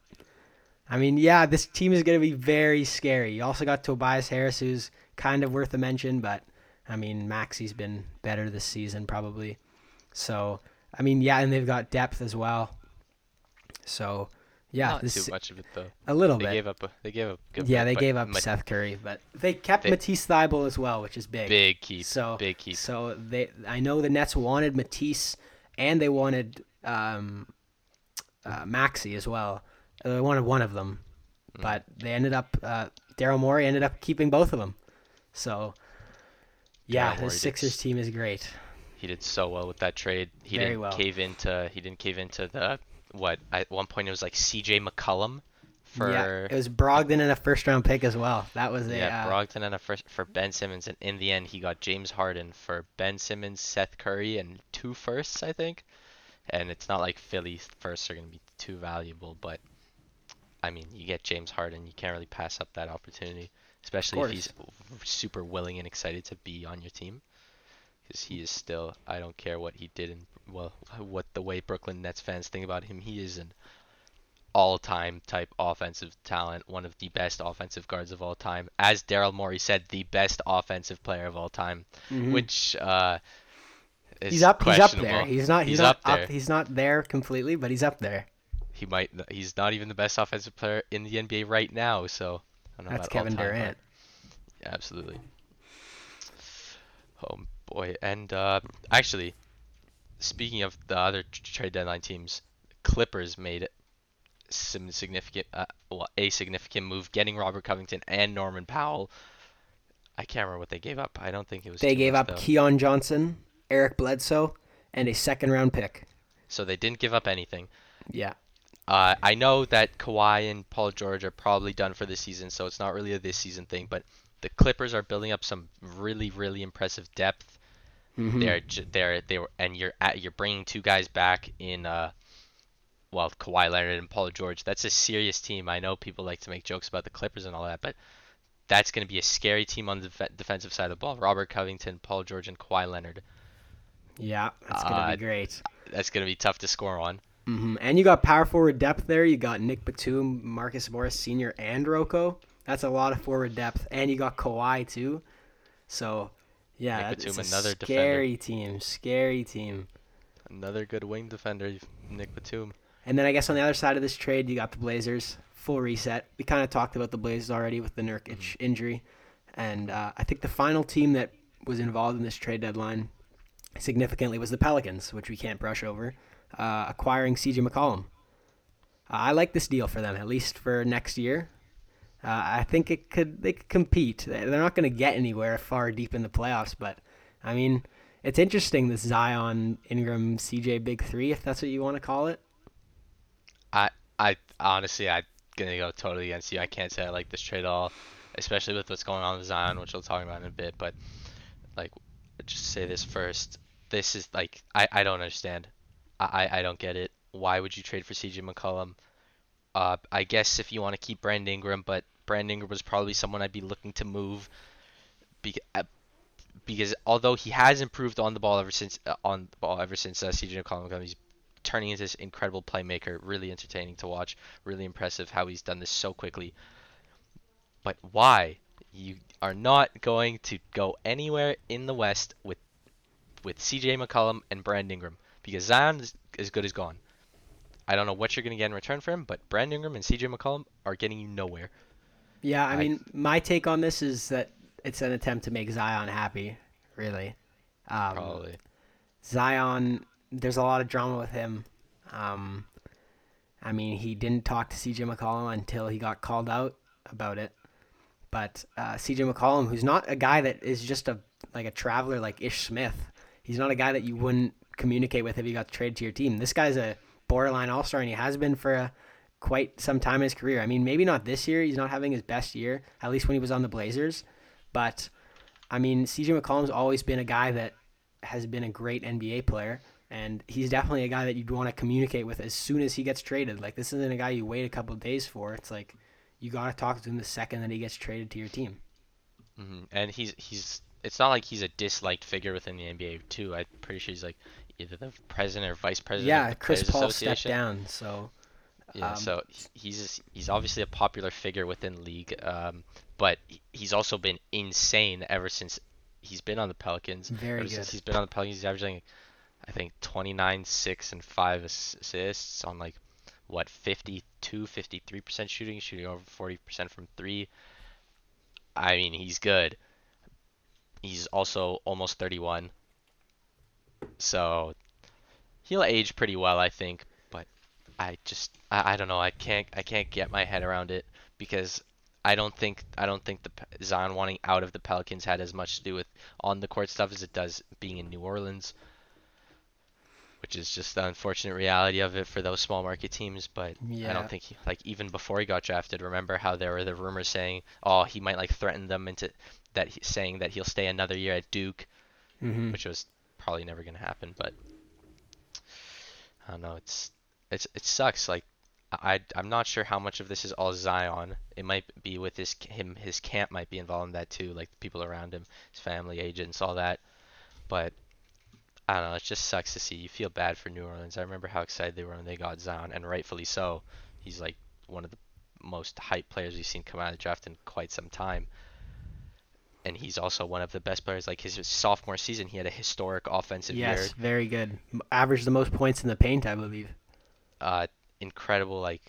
I mean, yeah, this team is going to be very scary. You also got Tobias Harris, who's kind of worth a mention, but I mean Maxey's been better this season probably. So I mean yeah, and they've got depth as well. So yeah, Not this too much of it though. a little They bit. gave up. A, they gave up. yeah, they gave up Seth Curry, but they kept They- Matisse Thybulle as well, which is big. Big keep. So big keep. So they, I know the Nets wanted Matisse, and they wanted um, uh, Maxey as well. They wanted one of them, Mm. but they ended up. Uh, Daryl Morey ended up keeping both of them. So yeah, the Sixers team is great. He did so well with that trade. He Very didn't well. cave into. He didn't cave into the what? At one point it was like C.J. McCollum for yeah, it was Brogdon and a first round pick as well. That was a Yeah, uh, Brogdon and a first for Ben Simmons, and in the end he got James Harden for Ben Simmons, Seth Curry, and two firsts, I think. And it's not like Philly firsts are gonna be too valuable, but I mean, you get James Harden, you can't really pass up that opportunity, especially if he's super willing and excited to be on your team, because he is still. I don't care what he did and well, what the way Brooklyn Nets fans think about him, he is an all-time type offensive talent, one of the best offensive guards of all time. As Daryl Morey said, the best offensive player of all time, mhm. which uh, is he's up. He's up there. He's not. He's, He's not up there. He's not there completely, but he's up there. He might. He's not even the best offensive player in the NBA right now. So I don't know That's Kevin Durant. Yeah, absolutely. Oh boy, and uh, actually, speaking of the other trade deadline teams, Clippers made some significant, uh, well, a significant move, getting Robert Covington and Norman Powell. I can't remember what they gave up. I don't think it was. They gave much, up though. Keon Johnson, Eric Bledsoe, and a second round pick. So they didn't give up anything. Yeah. Uh, I know that Kawhi and Paul George are probably done for this season, so it's not really a this season thing. But the Clippers are building up some really, really impressive depth. Mhm. They're they're they were and you're at you're bringing two guys back in uh well Kawhi Leonard and Paul George. That's a serious team. I know people like to make jokes about the Clippers and all that, but that's going to be a scary team on the def- defensive side of the ball. Robert Covington, Paul George, and Kawhi Leonard. Yeah, that's gonna Uh, be great. That's going to be tough to score on. hmm And you got power forward depth there. You got Nic Batum, Marcus Morris Sr., and Rocco. That's a lot of forward depth, and you got Kawhi too. So, yeah, Nic that's Batum, another defender. scary team. Scary team. Another good wing defender, Nic Batum. And then I guess on the other side of this trade, you got the Blazers full reset. We kind of talked about the Blazers already with the Nurkic Mm-hmm. injury, and uh, I think the final team that was involved in this trade deadline significantly was the Pelicans, which we can't brush over, uh, acquiring CJ McCollum. Uh, I like this deal for them, at least for next year. Uh, I think it could they could compete. They're not going to get anywhere far deep in the playoffs, but I mean, it's interesting this Zion, Ingram, CJ Big Three, if that's what you want to call it. I I honestly I'm gonna go totally against you. I can't say I like this trade at all, especially with what's going on with Zion, which we'll talk about in a bit. But like, just say this first. This is like I I don't understand. I I I don't get it. Why would you trade for CJ McCollum? Uh, I guess if you want to keep Brandon Ingram, but Brandon Ingram was probably someone I'd be looking to move. Be, uh, because although he has improved on the ball ever since uh, on the ball ever since uh, CJ McCollum, he's turning into this incredible playmaker, really entertaining to watch, really impressive how he's done this so quickly. But why? You are not going to go anywhere in the West with with CJ McCollum and Brandon Ingram because Zion is as good as gone. I don't know what you're going to get in return for him, but Brandon Ingram and CJ McCollum are getting you nowhere. Yeah, I I- mean, my take on this is that it's an attempt to make Zion happy, really. Um, Probably. Zion, there's a lot of drama with him. Um, I mean, he didn't talk to CJ McCollum until he got called out about it. But uh, CJ McCollum, who's not a guy that is just a like a traveler like Ish Smith, he's not a guy that you wouldn't communicate with if he got traded to your team. This guy's a borderline all star, and he has been for a, quite some time in his career. I mean, maybe not this year. He's not having his best year, at least when he was on the Blazers. But I mean, CJ McCollum's always been a guy that has been a great NBA player, and he's definitely a guy that you'd want to communicate with as soon as he gets traded. Like this isn't a guy you wait a couple days for. It's like you got to talk to him the second that he gets traded to your team. hmm And he's he's it's not like he's a disliked figure within the NBA too. I'm pretty sure he's like either the president or vice president. yeah, of the Chris Paul stepped down, so Yeah, Um, so he's he's obviously a popular figure within league, um, but he's also been insane ever since he's been on the Pelicans. Very ever since good. he's been on the Pelicans, he's averaging, I think, 29, 6, and 5 assists on like, what, 52, 53% shooting, shooting over 40% from three. I mean, he's good. He's also almost 31. So he'll age pretty well, I think, but I just I, I don't know. I can't I can't get my head around it because I don't think I don't think the Zion wanting out of the Pelicans had as much to do with on the court stuff as it does being in New Orleans, which is just the unfortunate reality of it for those small market teams. But I don't think he, like even before he got drafted, remember how there were the rumors saying, oh, he might like threaten them into that he, saying that he'll stay another year at Duke, mhm. which was probably never gonna happen. But I don't know. It's it's it sucks. Like I I'm not sure how much of this is all Zion. It might be with his him his camp might be involved in that too, like the people around him, his family, agents, all that. But I don't know. It just sucks to see. You feel bad for New Orleans. I remember how excited they were when they got Zion, and rightfully so. He's like one of the most hyped players we've seen come out of the draft in quite some time. And he's also one of the best players. Like his sophomore season, he had a historic offensive year. Yes, very good. Averaged the most points in the paint, I believe. uh, incredible. Like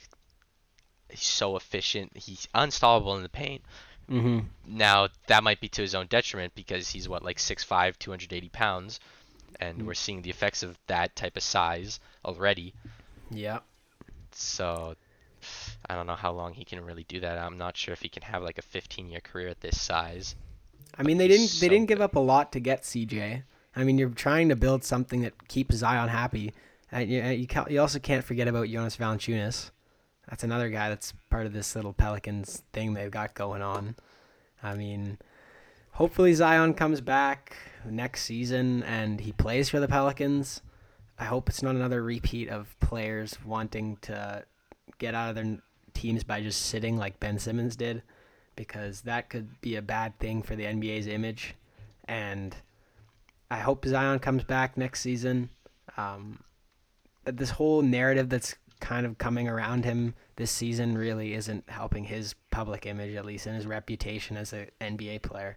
he's so efficient. He's unstoppable in the paint. Mm-hmm. Now that might be to his own detriment because he's what like 6'5", 280 pounds, and Mm. we're seeing the effects of that type of size already. Yeah. So I don't know how long he can really do that. I'm not sure if he can have like a 15 year career at this size. I mean, they didn't they didn't give up a lot to get CJ. I mean, you're trying to build something that keeps Zion happy. And you, uh, you, can't, you also can't forget about Jonas Valanciunas. That's another guy that's part of this little Pelicans thing they've got going on. I mean, hopefully Zion comes back next season and he plays for the Pelicans. I hope it's not another repeat of players wanting to get out of their teams by just sitting like Ben Simmons did because that could be a bad thing for the NBA's image. And I hope Zion comes back next season. Um, but this whole narrative that's kind of coming around him this season really isn't helping his public image, at least, and his reputation as an NBA player.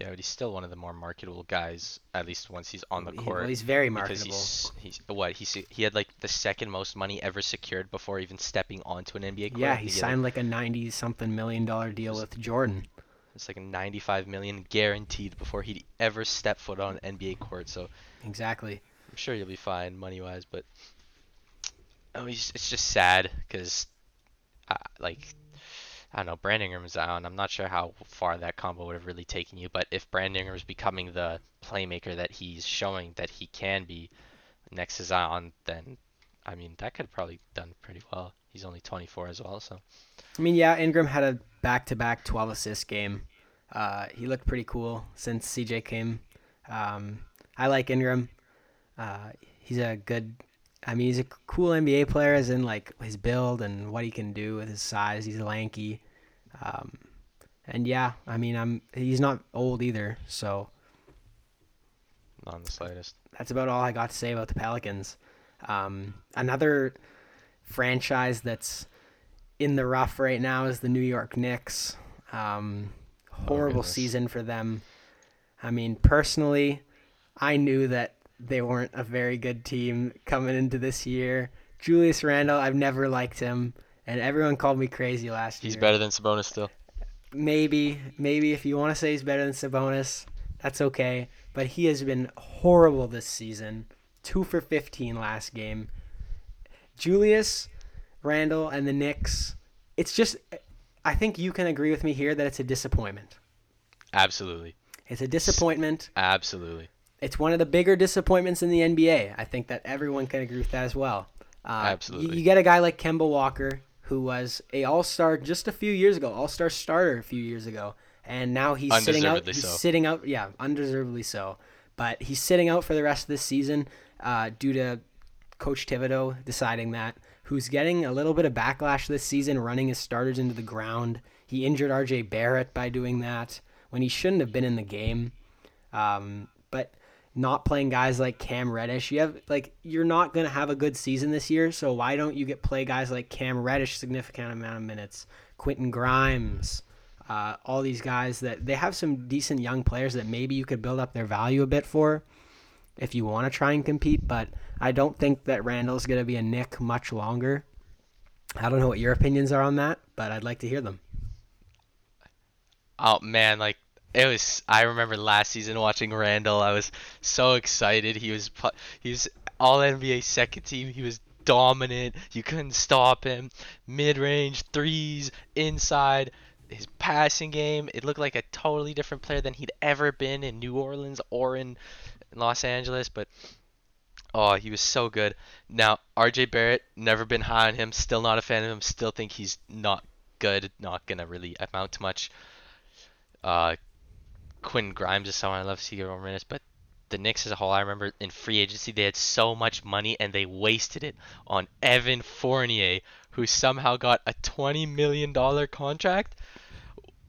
Yeah, but he's still one of the more marketable guys, at least once he's on the court. well, he's very because marketable. he's he's what he's he had like the second most money ever secured before even stepping onto an NBA court. yeah, he signed like a ninety-something million dollar deal with Jordan. It's like a 95 million guaranteed before he'd ever step foot on an NBA court. So Exactly. I'm sure you'll be fine money wise, but oh, he's, it's just sad because, uh, like, I don't know, Brandon Ingram is out, and I'm not sure how far that combo would have really taken you. But if Brandon is becoming the playmaker that he's showing that he can be next to Zion, then I mean that could have probably done pretty well. He's only 24 as well, so I mean, yeah, Ingram had a back-to-back 12 assist game. Uh, he looked pretty cool since CJ came. Um, I like Ingram. Uh, he's a good. I mean, he's a cool NBA player, as in like his build and what he can do with his size. He's lanky, um, and yeah, I mean, I'm. He's not old either, so not in the slightest. that's about all I got to say about the Pelicans. Um, another franchise that's in the rough right now is the New York Knicks. Um, horrible goodness. season for them. I mean, personally, I knew that they weren't a very good team coming into this year. Julius Randle, I've never liked him, and everyone called me crazy last He's year. He's better than Sabonis still. Maybe, maybe if you want to say he's better than Sabonis, that's okay. But he has been horrible this season. Two for 15 last game. Julius, Randle, and the Knicks. It's just, I think you can agree with me here that it's a disappointment. Absolutely, It's a disappointment. absolutely. It's one of the bigger disappointments in the NBA. I think that everyone can agree with that as well. Uh, Absolutely. You, you get a guy like Kemba Walker, who was a All Star just a few years ago, All Star starter a few years ago, and now he's sitting out. He's so. sitting out. Yeah, undeservedly so. But he's sitting out for the rest of this season uh, due to Coach Thibodeau deciding that. Who's getting a little bit of backlash this season, running his starters into the ground. He injured R.J. Barrett by doing that when he shouldn't have been in the game. Um, not playing guys like Cam Reddish. You have like you're not gonna have a good season this year, so why don't you get play guys like Cam Reddish significant amount of minutes, Quentin Grimes, uh, all these guys that they have some decent young players that maybe you could build up their value a bit for if you want to try and compete. But I don't think that Randle's gonna be a Knick much longer. I don't know what your opinions are on that, but I'd like to hear them. Oh man, like it was. I remember last season watching Randle. I was so excited. He was he was all NBA second team. He was dominant. You couldn't stop him. Mid range threes, inside. His passing game. It looked like a totally different player than he'd ever been in New Orleans or in Los Angeles. But oh, he was so good. Now RJ Barrett, never been high on him. Still not a fan of him. Still think he's not good. Not gonna really amount to much. Uh, Quinn Grimes is someone I love to see get more minutes, but the Knicks as a whole, I remember in free agency they had so much money and they wasted it on Evan Fournier, who somehow got a twenty million dollar contract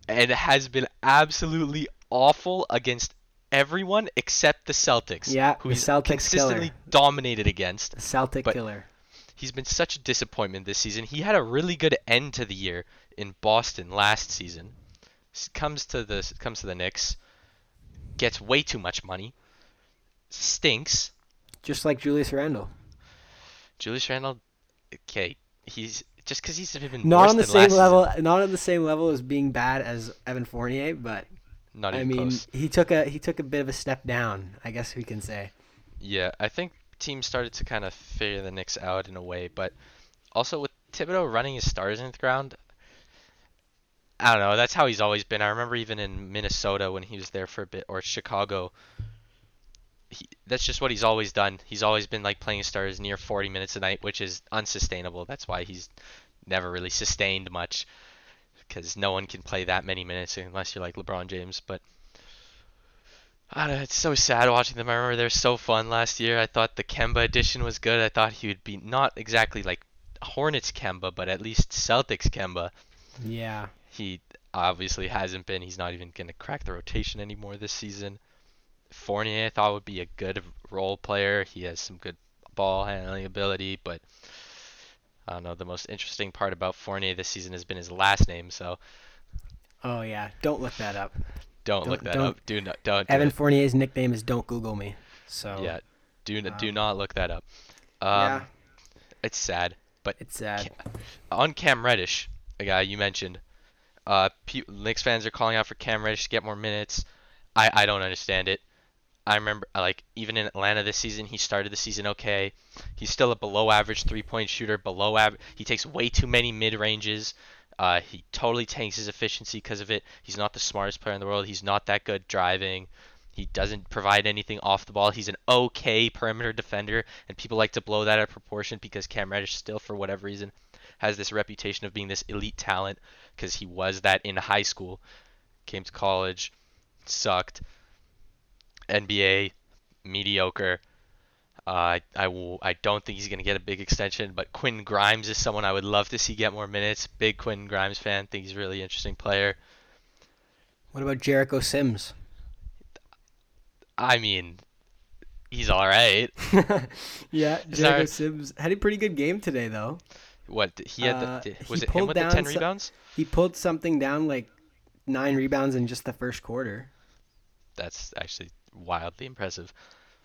and has been absolutely awful against everyone except the Celtics. Yeah, who he's Celtics consistently killer. dominated against. The Celtic But- killer. He's been such a disappointment this season. He had a really good end to the year in Boston last season. Comes to the comes to the Knicks, gets way too much money, stinks. Just like Julius Randle. Julius Randle, okay, he's just because he's been Not on the same level season, not on the same level as being bad as Evan Fournier, but not I mean close. he took a he took a bit of a step down, I guess we can say. Yeah, I think teams started to kind of figure the Knicks out in a way, but also with Thibodeau running his stars into the ground, I don't know. That's how he's always been. I remember even in Minnesota when he was there for a bit, or Chicago. He, that's just what he's always done. He's always been like playing stars near 40 minutes a night, which is unsustainable. That's why he's never really sustained much, because no one can play that many minutes unless you're like LeBron James. But I don't know, it's so sad watching them. I remember they were so fun last year. I thought the Kemba edition was good. I thought he would be not exactly like Hornets Kemba, but at least Celtics Kemba. Yeah. He obviously hasn't been. He's not even going to crack the rotation anymore this season. Fournier I thought would be a good role player. He has some good ball handling ability, but I don't know. The most interesting part about Fournier this season has been his last name, so Oh yeah. Don't look that up. don't, Don't- look that don't- up. Do not don't. do Evan it. Fournier's nickname is Don't Google Me. So Yeah, do n- do um, not look that up. Um, yeah, It's sad, but it's sad. on Cam Reddish, a guy you mentioned, uh, pe- Knicks fans are calling out for Cam Reddish to get more minutes. I, I don't understand it. I remember, like, even in Atlanta this season, he started the season okay. He's still a below average three point shooter, below average. He takes way too many mid ranges. Uh, he totally tanks his efficiency because of it. He's not the smartest player in the world. He's not that good driving. He doesn't provide anything off the ball. He's an okay perimeter defender, and people like to blow that out of proportion because Cam Reddish still, for whatever reason, has this reputation of being this elite talent because he was that in high school. Came to college, sucked. NBA, mediocre. Uh, I, I, will, I don't think he's going to get a big extension, but Quinn Grimes is someone I would love to see get more minutes. Big Quinn Grimes fan. Think he's a really interesting player. What about Jericho Sims? I mean, he's all right. yeah. Jericho Sims had a pretty good game today though. What he had? Uh, the, he was it him with the down ten so- rebounds? He pulled something down like nine rebounds in just the first quarter. That's actually wildly impressive.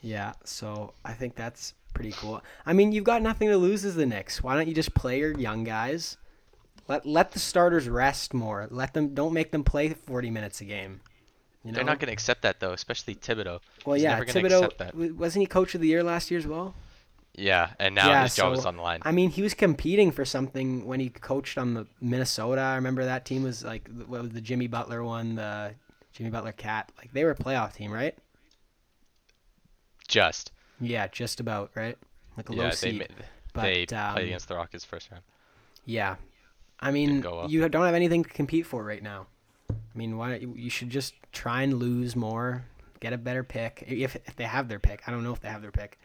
Yeah, so I think that's pretty cool. I mean, you've got nothing to lose as the Knicks. Why don't you just play your young guys? Let let the starters rest more. Let them don't make them play 40 minutes a game. You know? They're not going to accept that though, especially Thibodeau. Well, he's yeah, Thibodeau that. wasn't he coach of the year last year as well? Yeah, and now yeah, his job is on the line. I mean, he was competing for something when he coached on the Minnesota. I remember that team was like what was the Jimmy Butler one, the Jimmy Butler Cat. Like they were a playoff team, right? Just Yeah, just about right. Like a low yeah, they seed. ma- but, they um, played against the Rockets first round. Yeah, I mean, you don't have anything to compete for right now. I mean, why you, you should just try and lose more, get a better pick if if they have their pick. I don't know if they have their pick,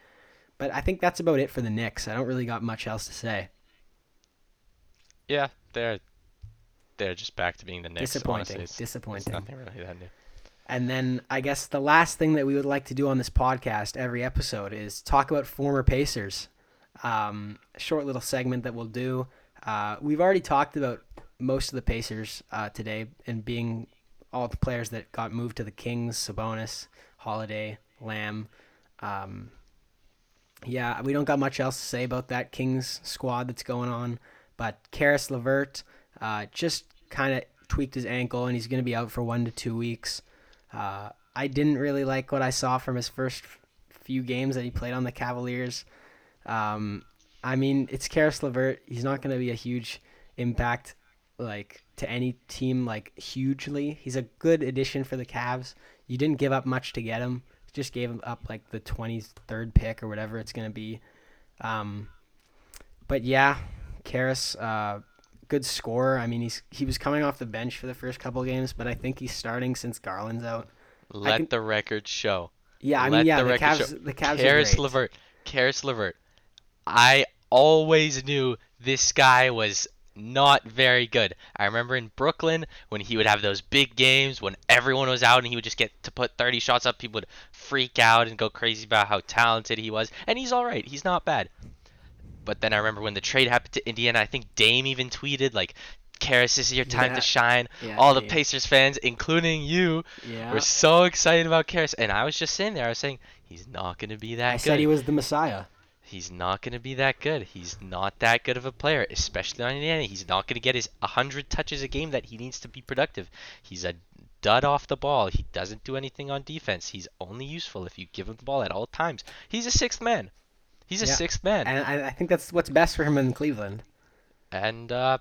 but I think that's about it for the Knicks. I don't really got much else to say. Yeah, they're they're just back to being the Knicks. Disappointing. Honestly, it's, Disappointing. It's nothing really that new. And then I guess the last thing that we would like to do on this podcast every episode is talk about former Pacers. Um, short little segment that we'll do. Uh, we've already talked about most of the Pacers uh, today and being all the players that got moved to the Kings, Sabonis, Holiday, Lamb. Um, yeah, we don't got much else to say about that Kings squad that's going on. But Caris LeVert uh, just kind of tweaked his ankle and he's going to be out for one to two weeks. Uh, I didn't really like what I saw from his first few games that he played on the Cavaliers. Um, I mean, it's Caris LeVert. He's not going to be a huge impact like to any team like hugely. He's a good addition for the Cavs. You didn't give up much to get him. Just gave him up like the 23rd pick or whatever it's going to be. Um, but yeah, Caris, uh, good scorer. I mean, he's he was coming off the bench for the first couple games, but I think he's starting since Garland's out. Let can- the record show. Yeah, I Let mean, yeah, the the, Cavs, show. the Cavs Caris. LeVert. Caris LeVert. I always knew this guy was not very good. I remember in Brooklyn when he would have those big games when everyone was out and he would just get to put 30 shots up. People would freak out and go crazy about how talented he was. And he's all right. He's not bad. But then I remember when the trade happened to Indiana, I think Dame even tweeted like, "Caris, this is your time Yeah. to shine." Yeah, All the Dame. Pacers fans, including you, Yeah. were so excited about Caris, and I was just sitting there. I was saying, "He's not gonna be that I good. said he was the Messiah. He's not gonna be that good. He's not that good of a player, especially on Indiana. He's not gonna get his 100 touches a game that he needs to be productive. He's a dud off the ball. He doesn't do anything on defense. He's only useful if you give him the ball at all times. He's a sixth man. He's a Yeah. sixth man. And I, I think that's what's best for him in Cleveland. And uh,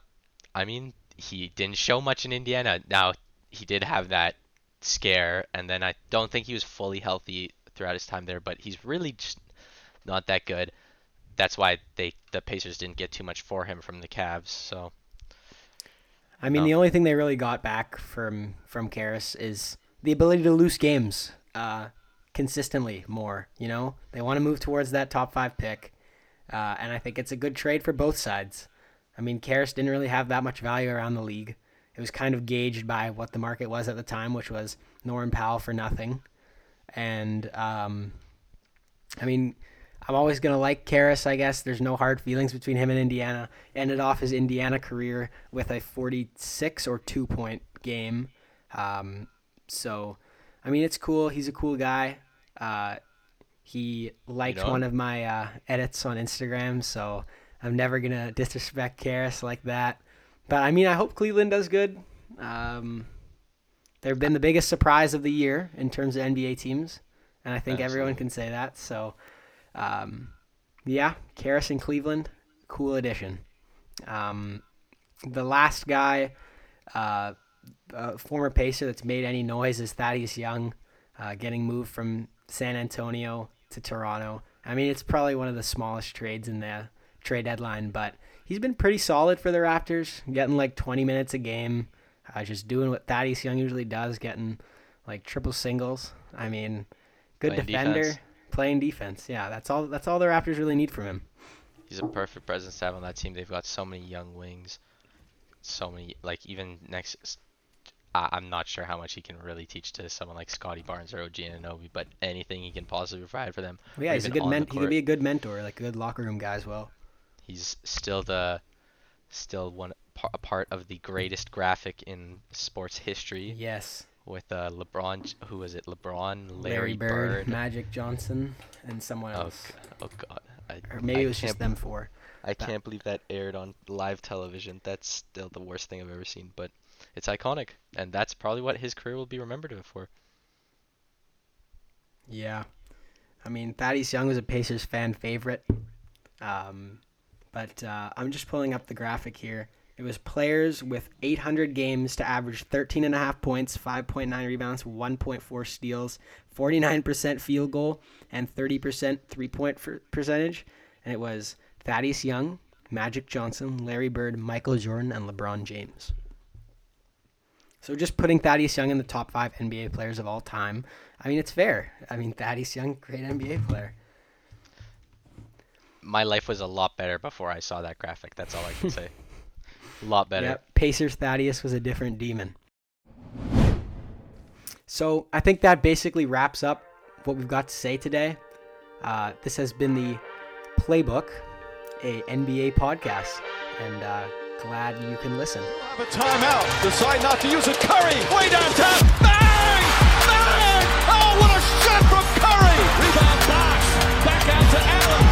I mean, he didn't show much in Indiana. Now he did have that scare, and then I don't think he was fully healthy throughout his time there. But he's really just not that good. That's why they the Pacers didn't get too much for him from the Cavs. So I mean, the only thing they really got back from from Caris is the ability to lose games uh, consistently more. You know, they want to move towards that top five pick, uh, and I think it's a good trade for both sides. I mean, Caris didn't really have that much value around the league. It was kind of gauged by what the market was at the time, which was Norman Powell for nothing. And um, I mean, I'm always gonna like Caris. I guess there's no hard feelings between him and Indiana. Ended off his Indiana career with a 46 or two point game. Um, so, I mean, it's cool. He's a cool guy. Uh, he liked know one of my uh, edits on Instagram, so I'm never gonna disrespect Caris like that. But I mean, I hope Cleveland does good. Um, they've been the biggest surprise of the year in terms of NBA teams, and I think everyone can say that. So, um, yeah, Caris in Cleveland, cool addition. Um, the last guy, uh, former Pacer that's made any noise is Thaddeus Young, uh, getting moved from San Antonio to Toronto. I mean, it's probably one of the smallest trades in the trade deadline, but he's been pretty solid for the Raptors, getting like 20 minutes a game, uh, just doing what Thaddeus Young usually does, getting like triple singles. I mean, good Playing defender, defense. Playing defense. Yeah, that's all. That's all the Raptors really need from him. he's a perfect presence to have on that team. They've got so many young wings, so many like even next. I'm not sure how much he can really teach to someone like Scottie Barnes or OG Anunoby, but anything he can possibly provide for them. Well, yeah, he's a good on the men- He could be a good mentor, like a good locker room guy as well. He's still the still one a part of the greatest graphic in sports history Yes, with uh, LeBron. Who was it? LeBron, Larry, Larry Bird, Bird. Magic Johnson, and someone Oh, else, g- oh God. I, or maybe I it was just them four. I that- can't believe that aired on live television. That's still the worst thing I've ever seen, but it's iconic, and that's probably what his career will be remembered for. Yeah, I mean Thaddeus Young was a Pacers fan favorite, um, but uh, I'm just pulling up the graphic here. It was players with 800 games to average 13 and a half points, 5.9 rebounds, 1.4 steals, 49% field goal, and 30% three point percentage. And it was Thaddeus Young, Magic Johnson, Larry Bird, Michael Jordan, and LeBron James. So just putting Thaddeus Young in the top five NBA players of all time, I mean, it's fair. I mean, Thaddeus Young, great NBA player. My life was a lot better before I saw that graphic. That's all I can say. A lot better. Yep. Pacers Thaddeus was a different demon. So I think that basically wraps up what we've got to say today. Uh, this has been the Playbook, a NBA podcast, and uh, glad you can listen. Have a timeout. Decide not to use it. Curry way downtown. Bang! Bang! Oh, what a shot from Curry! Rebound box. Back out to Allen.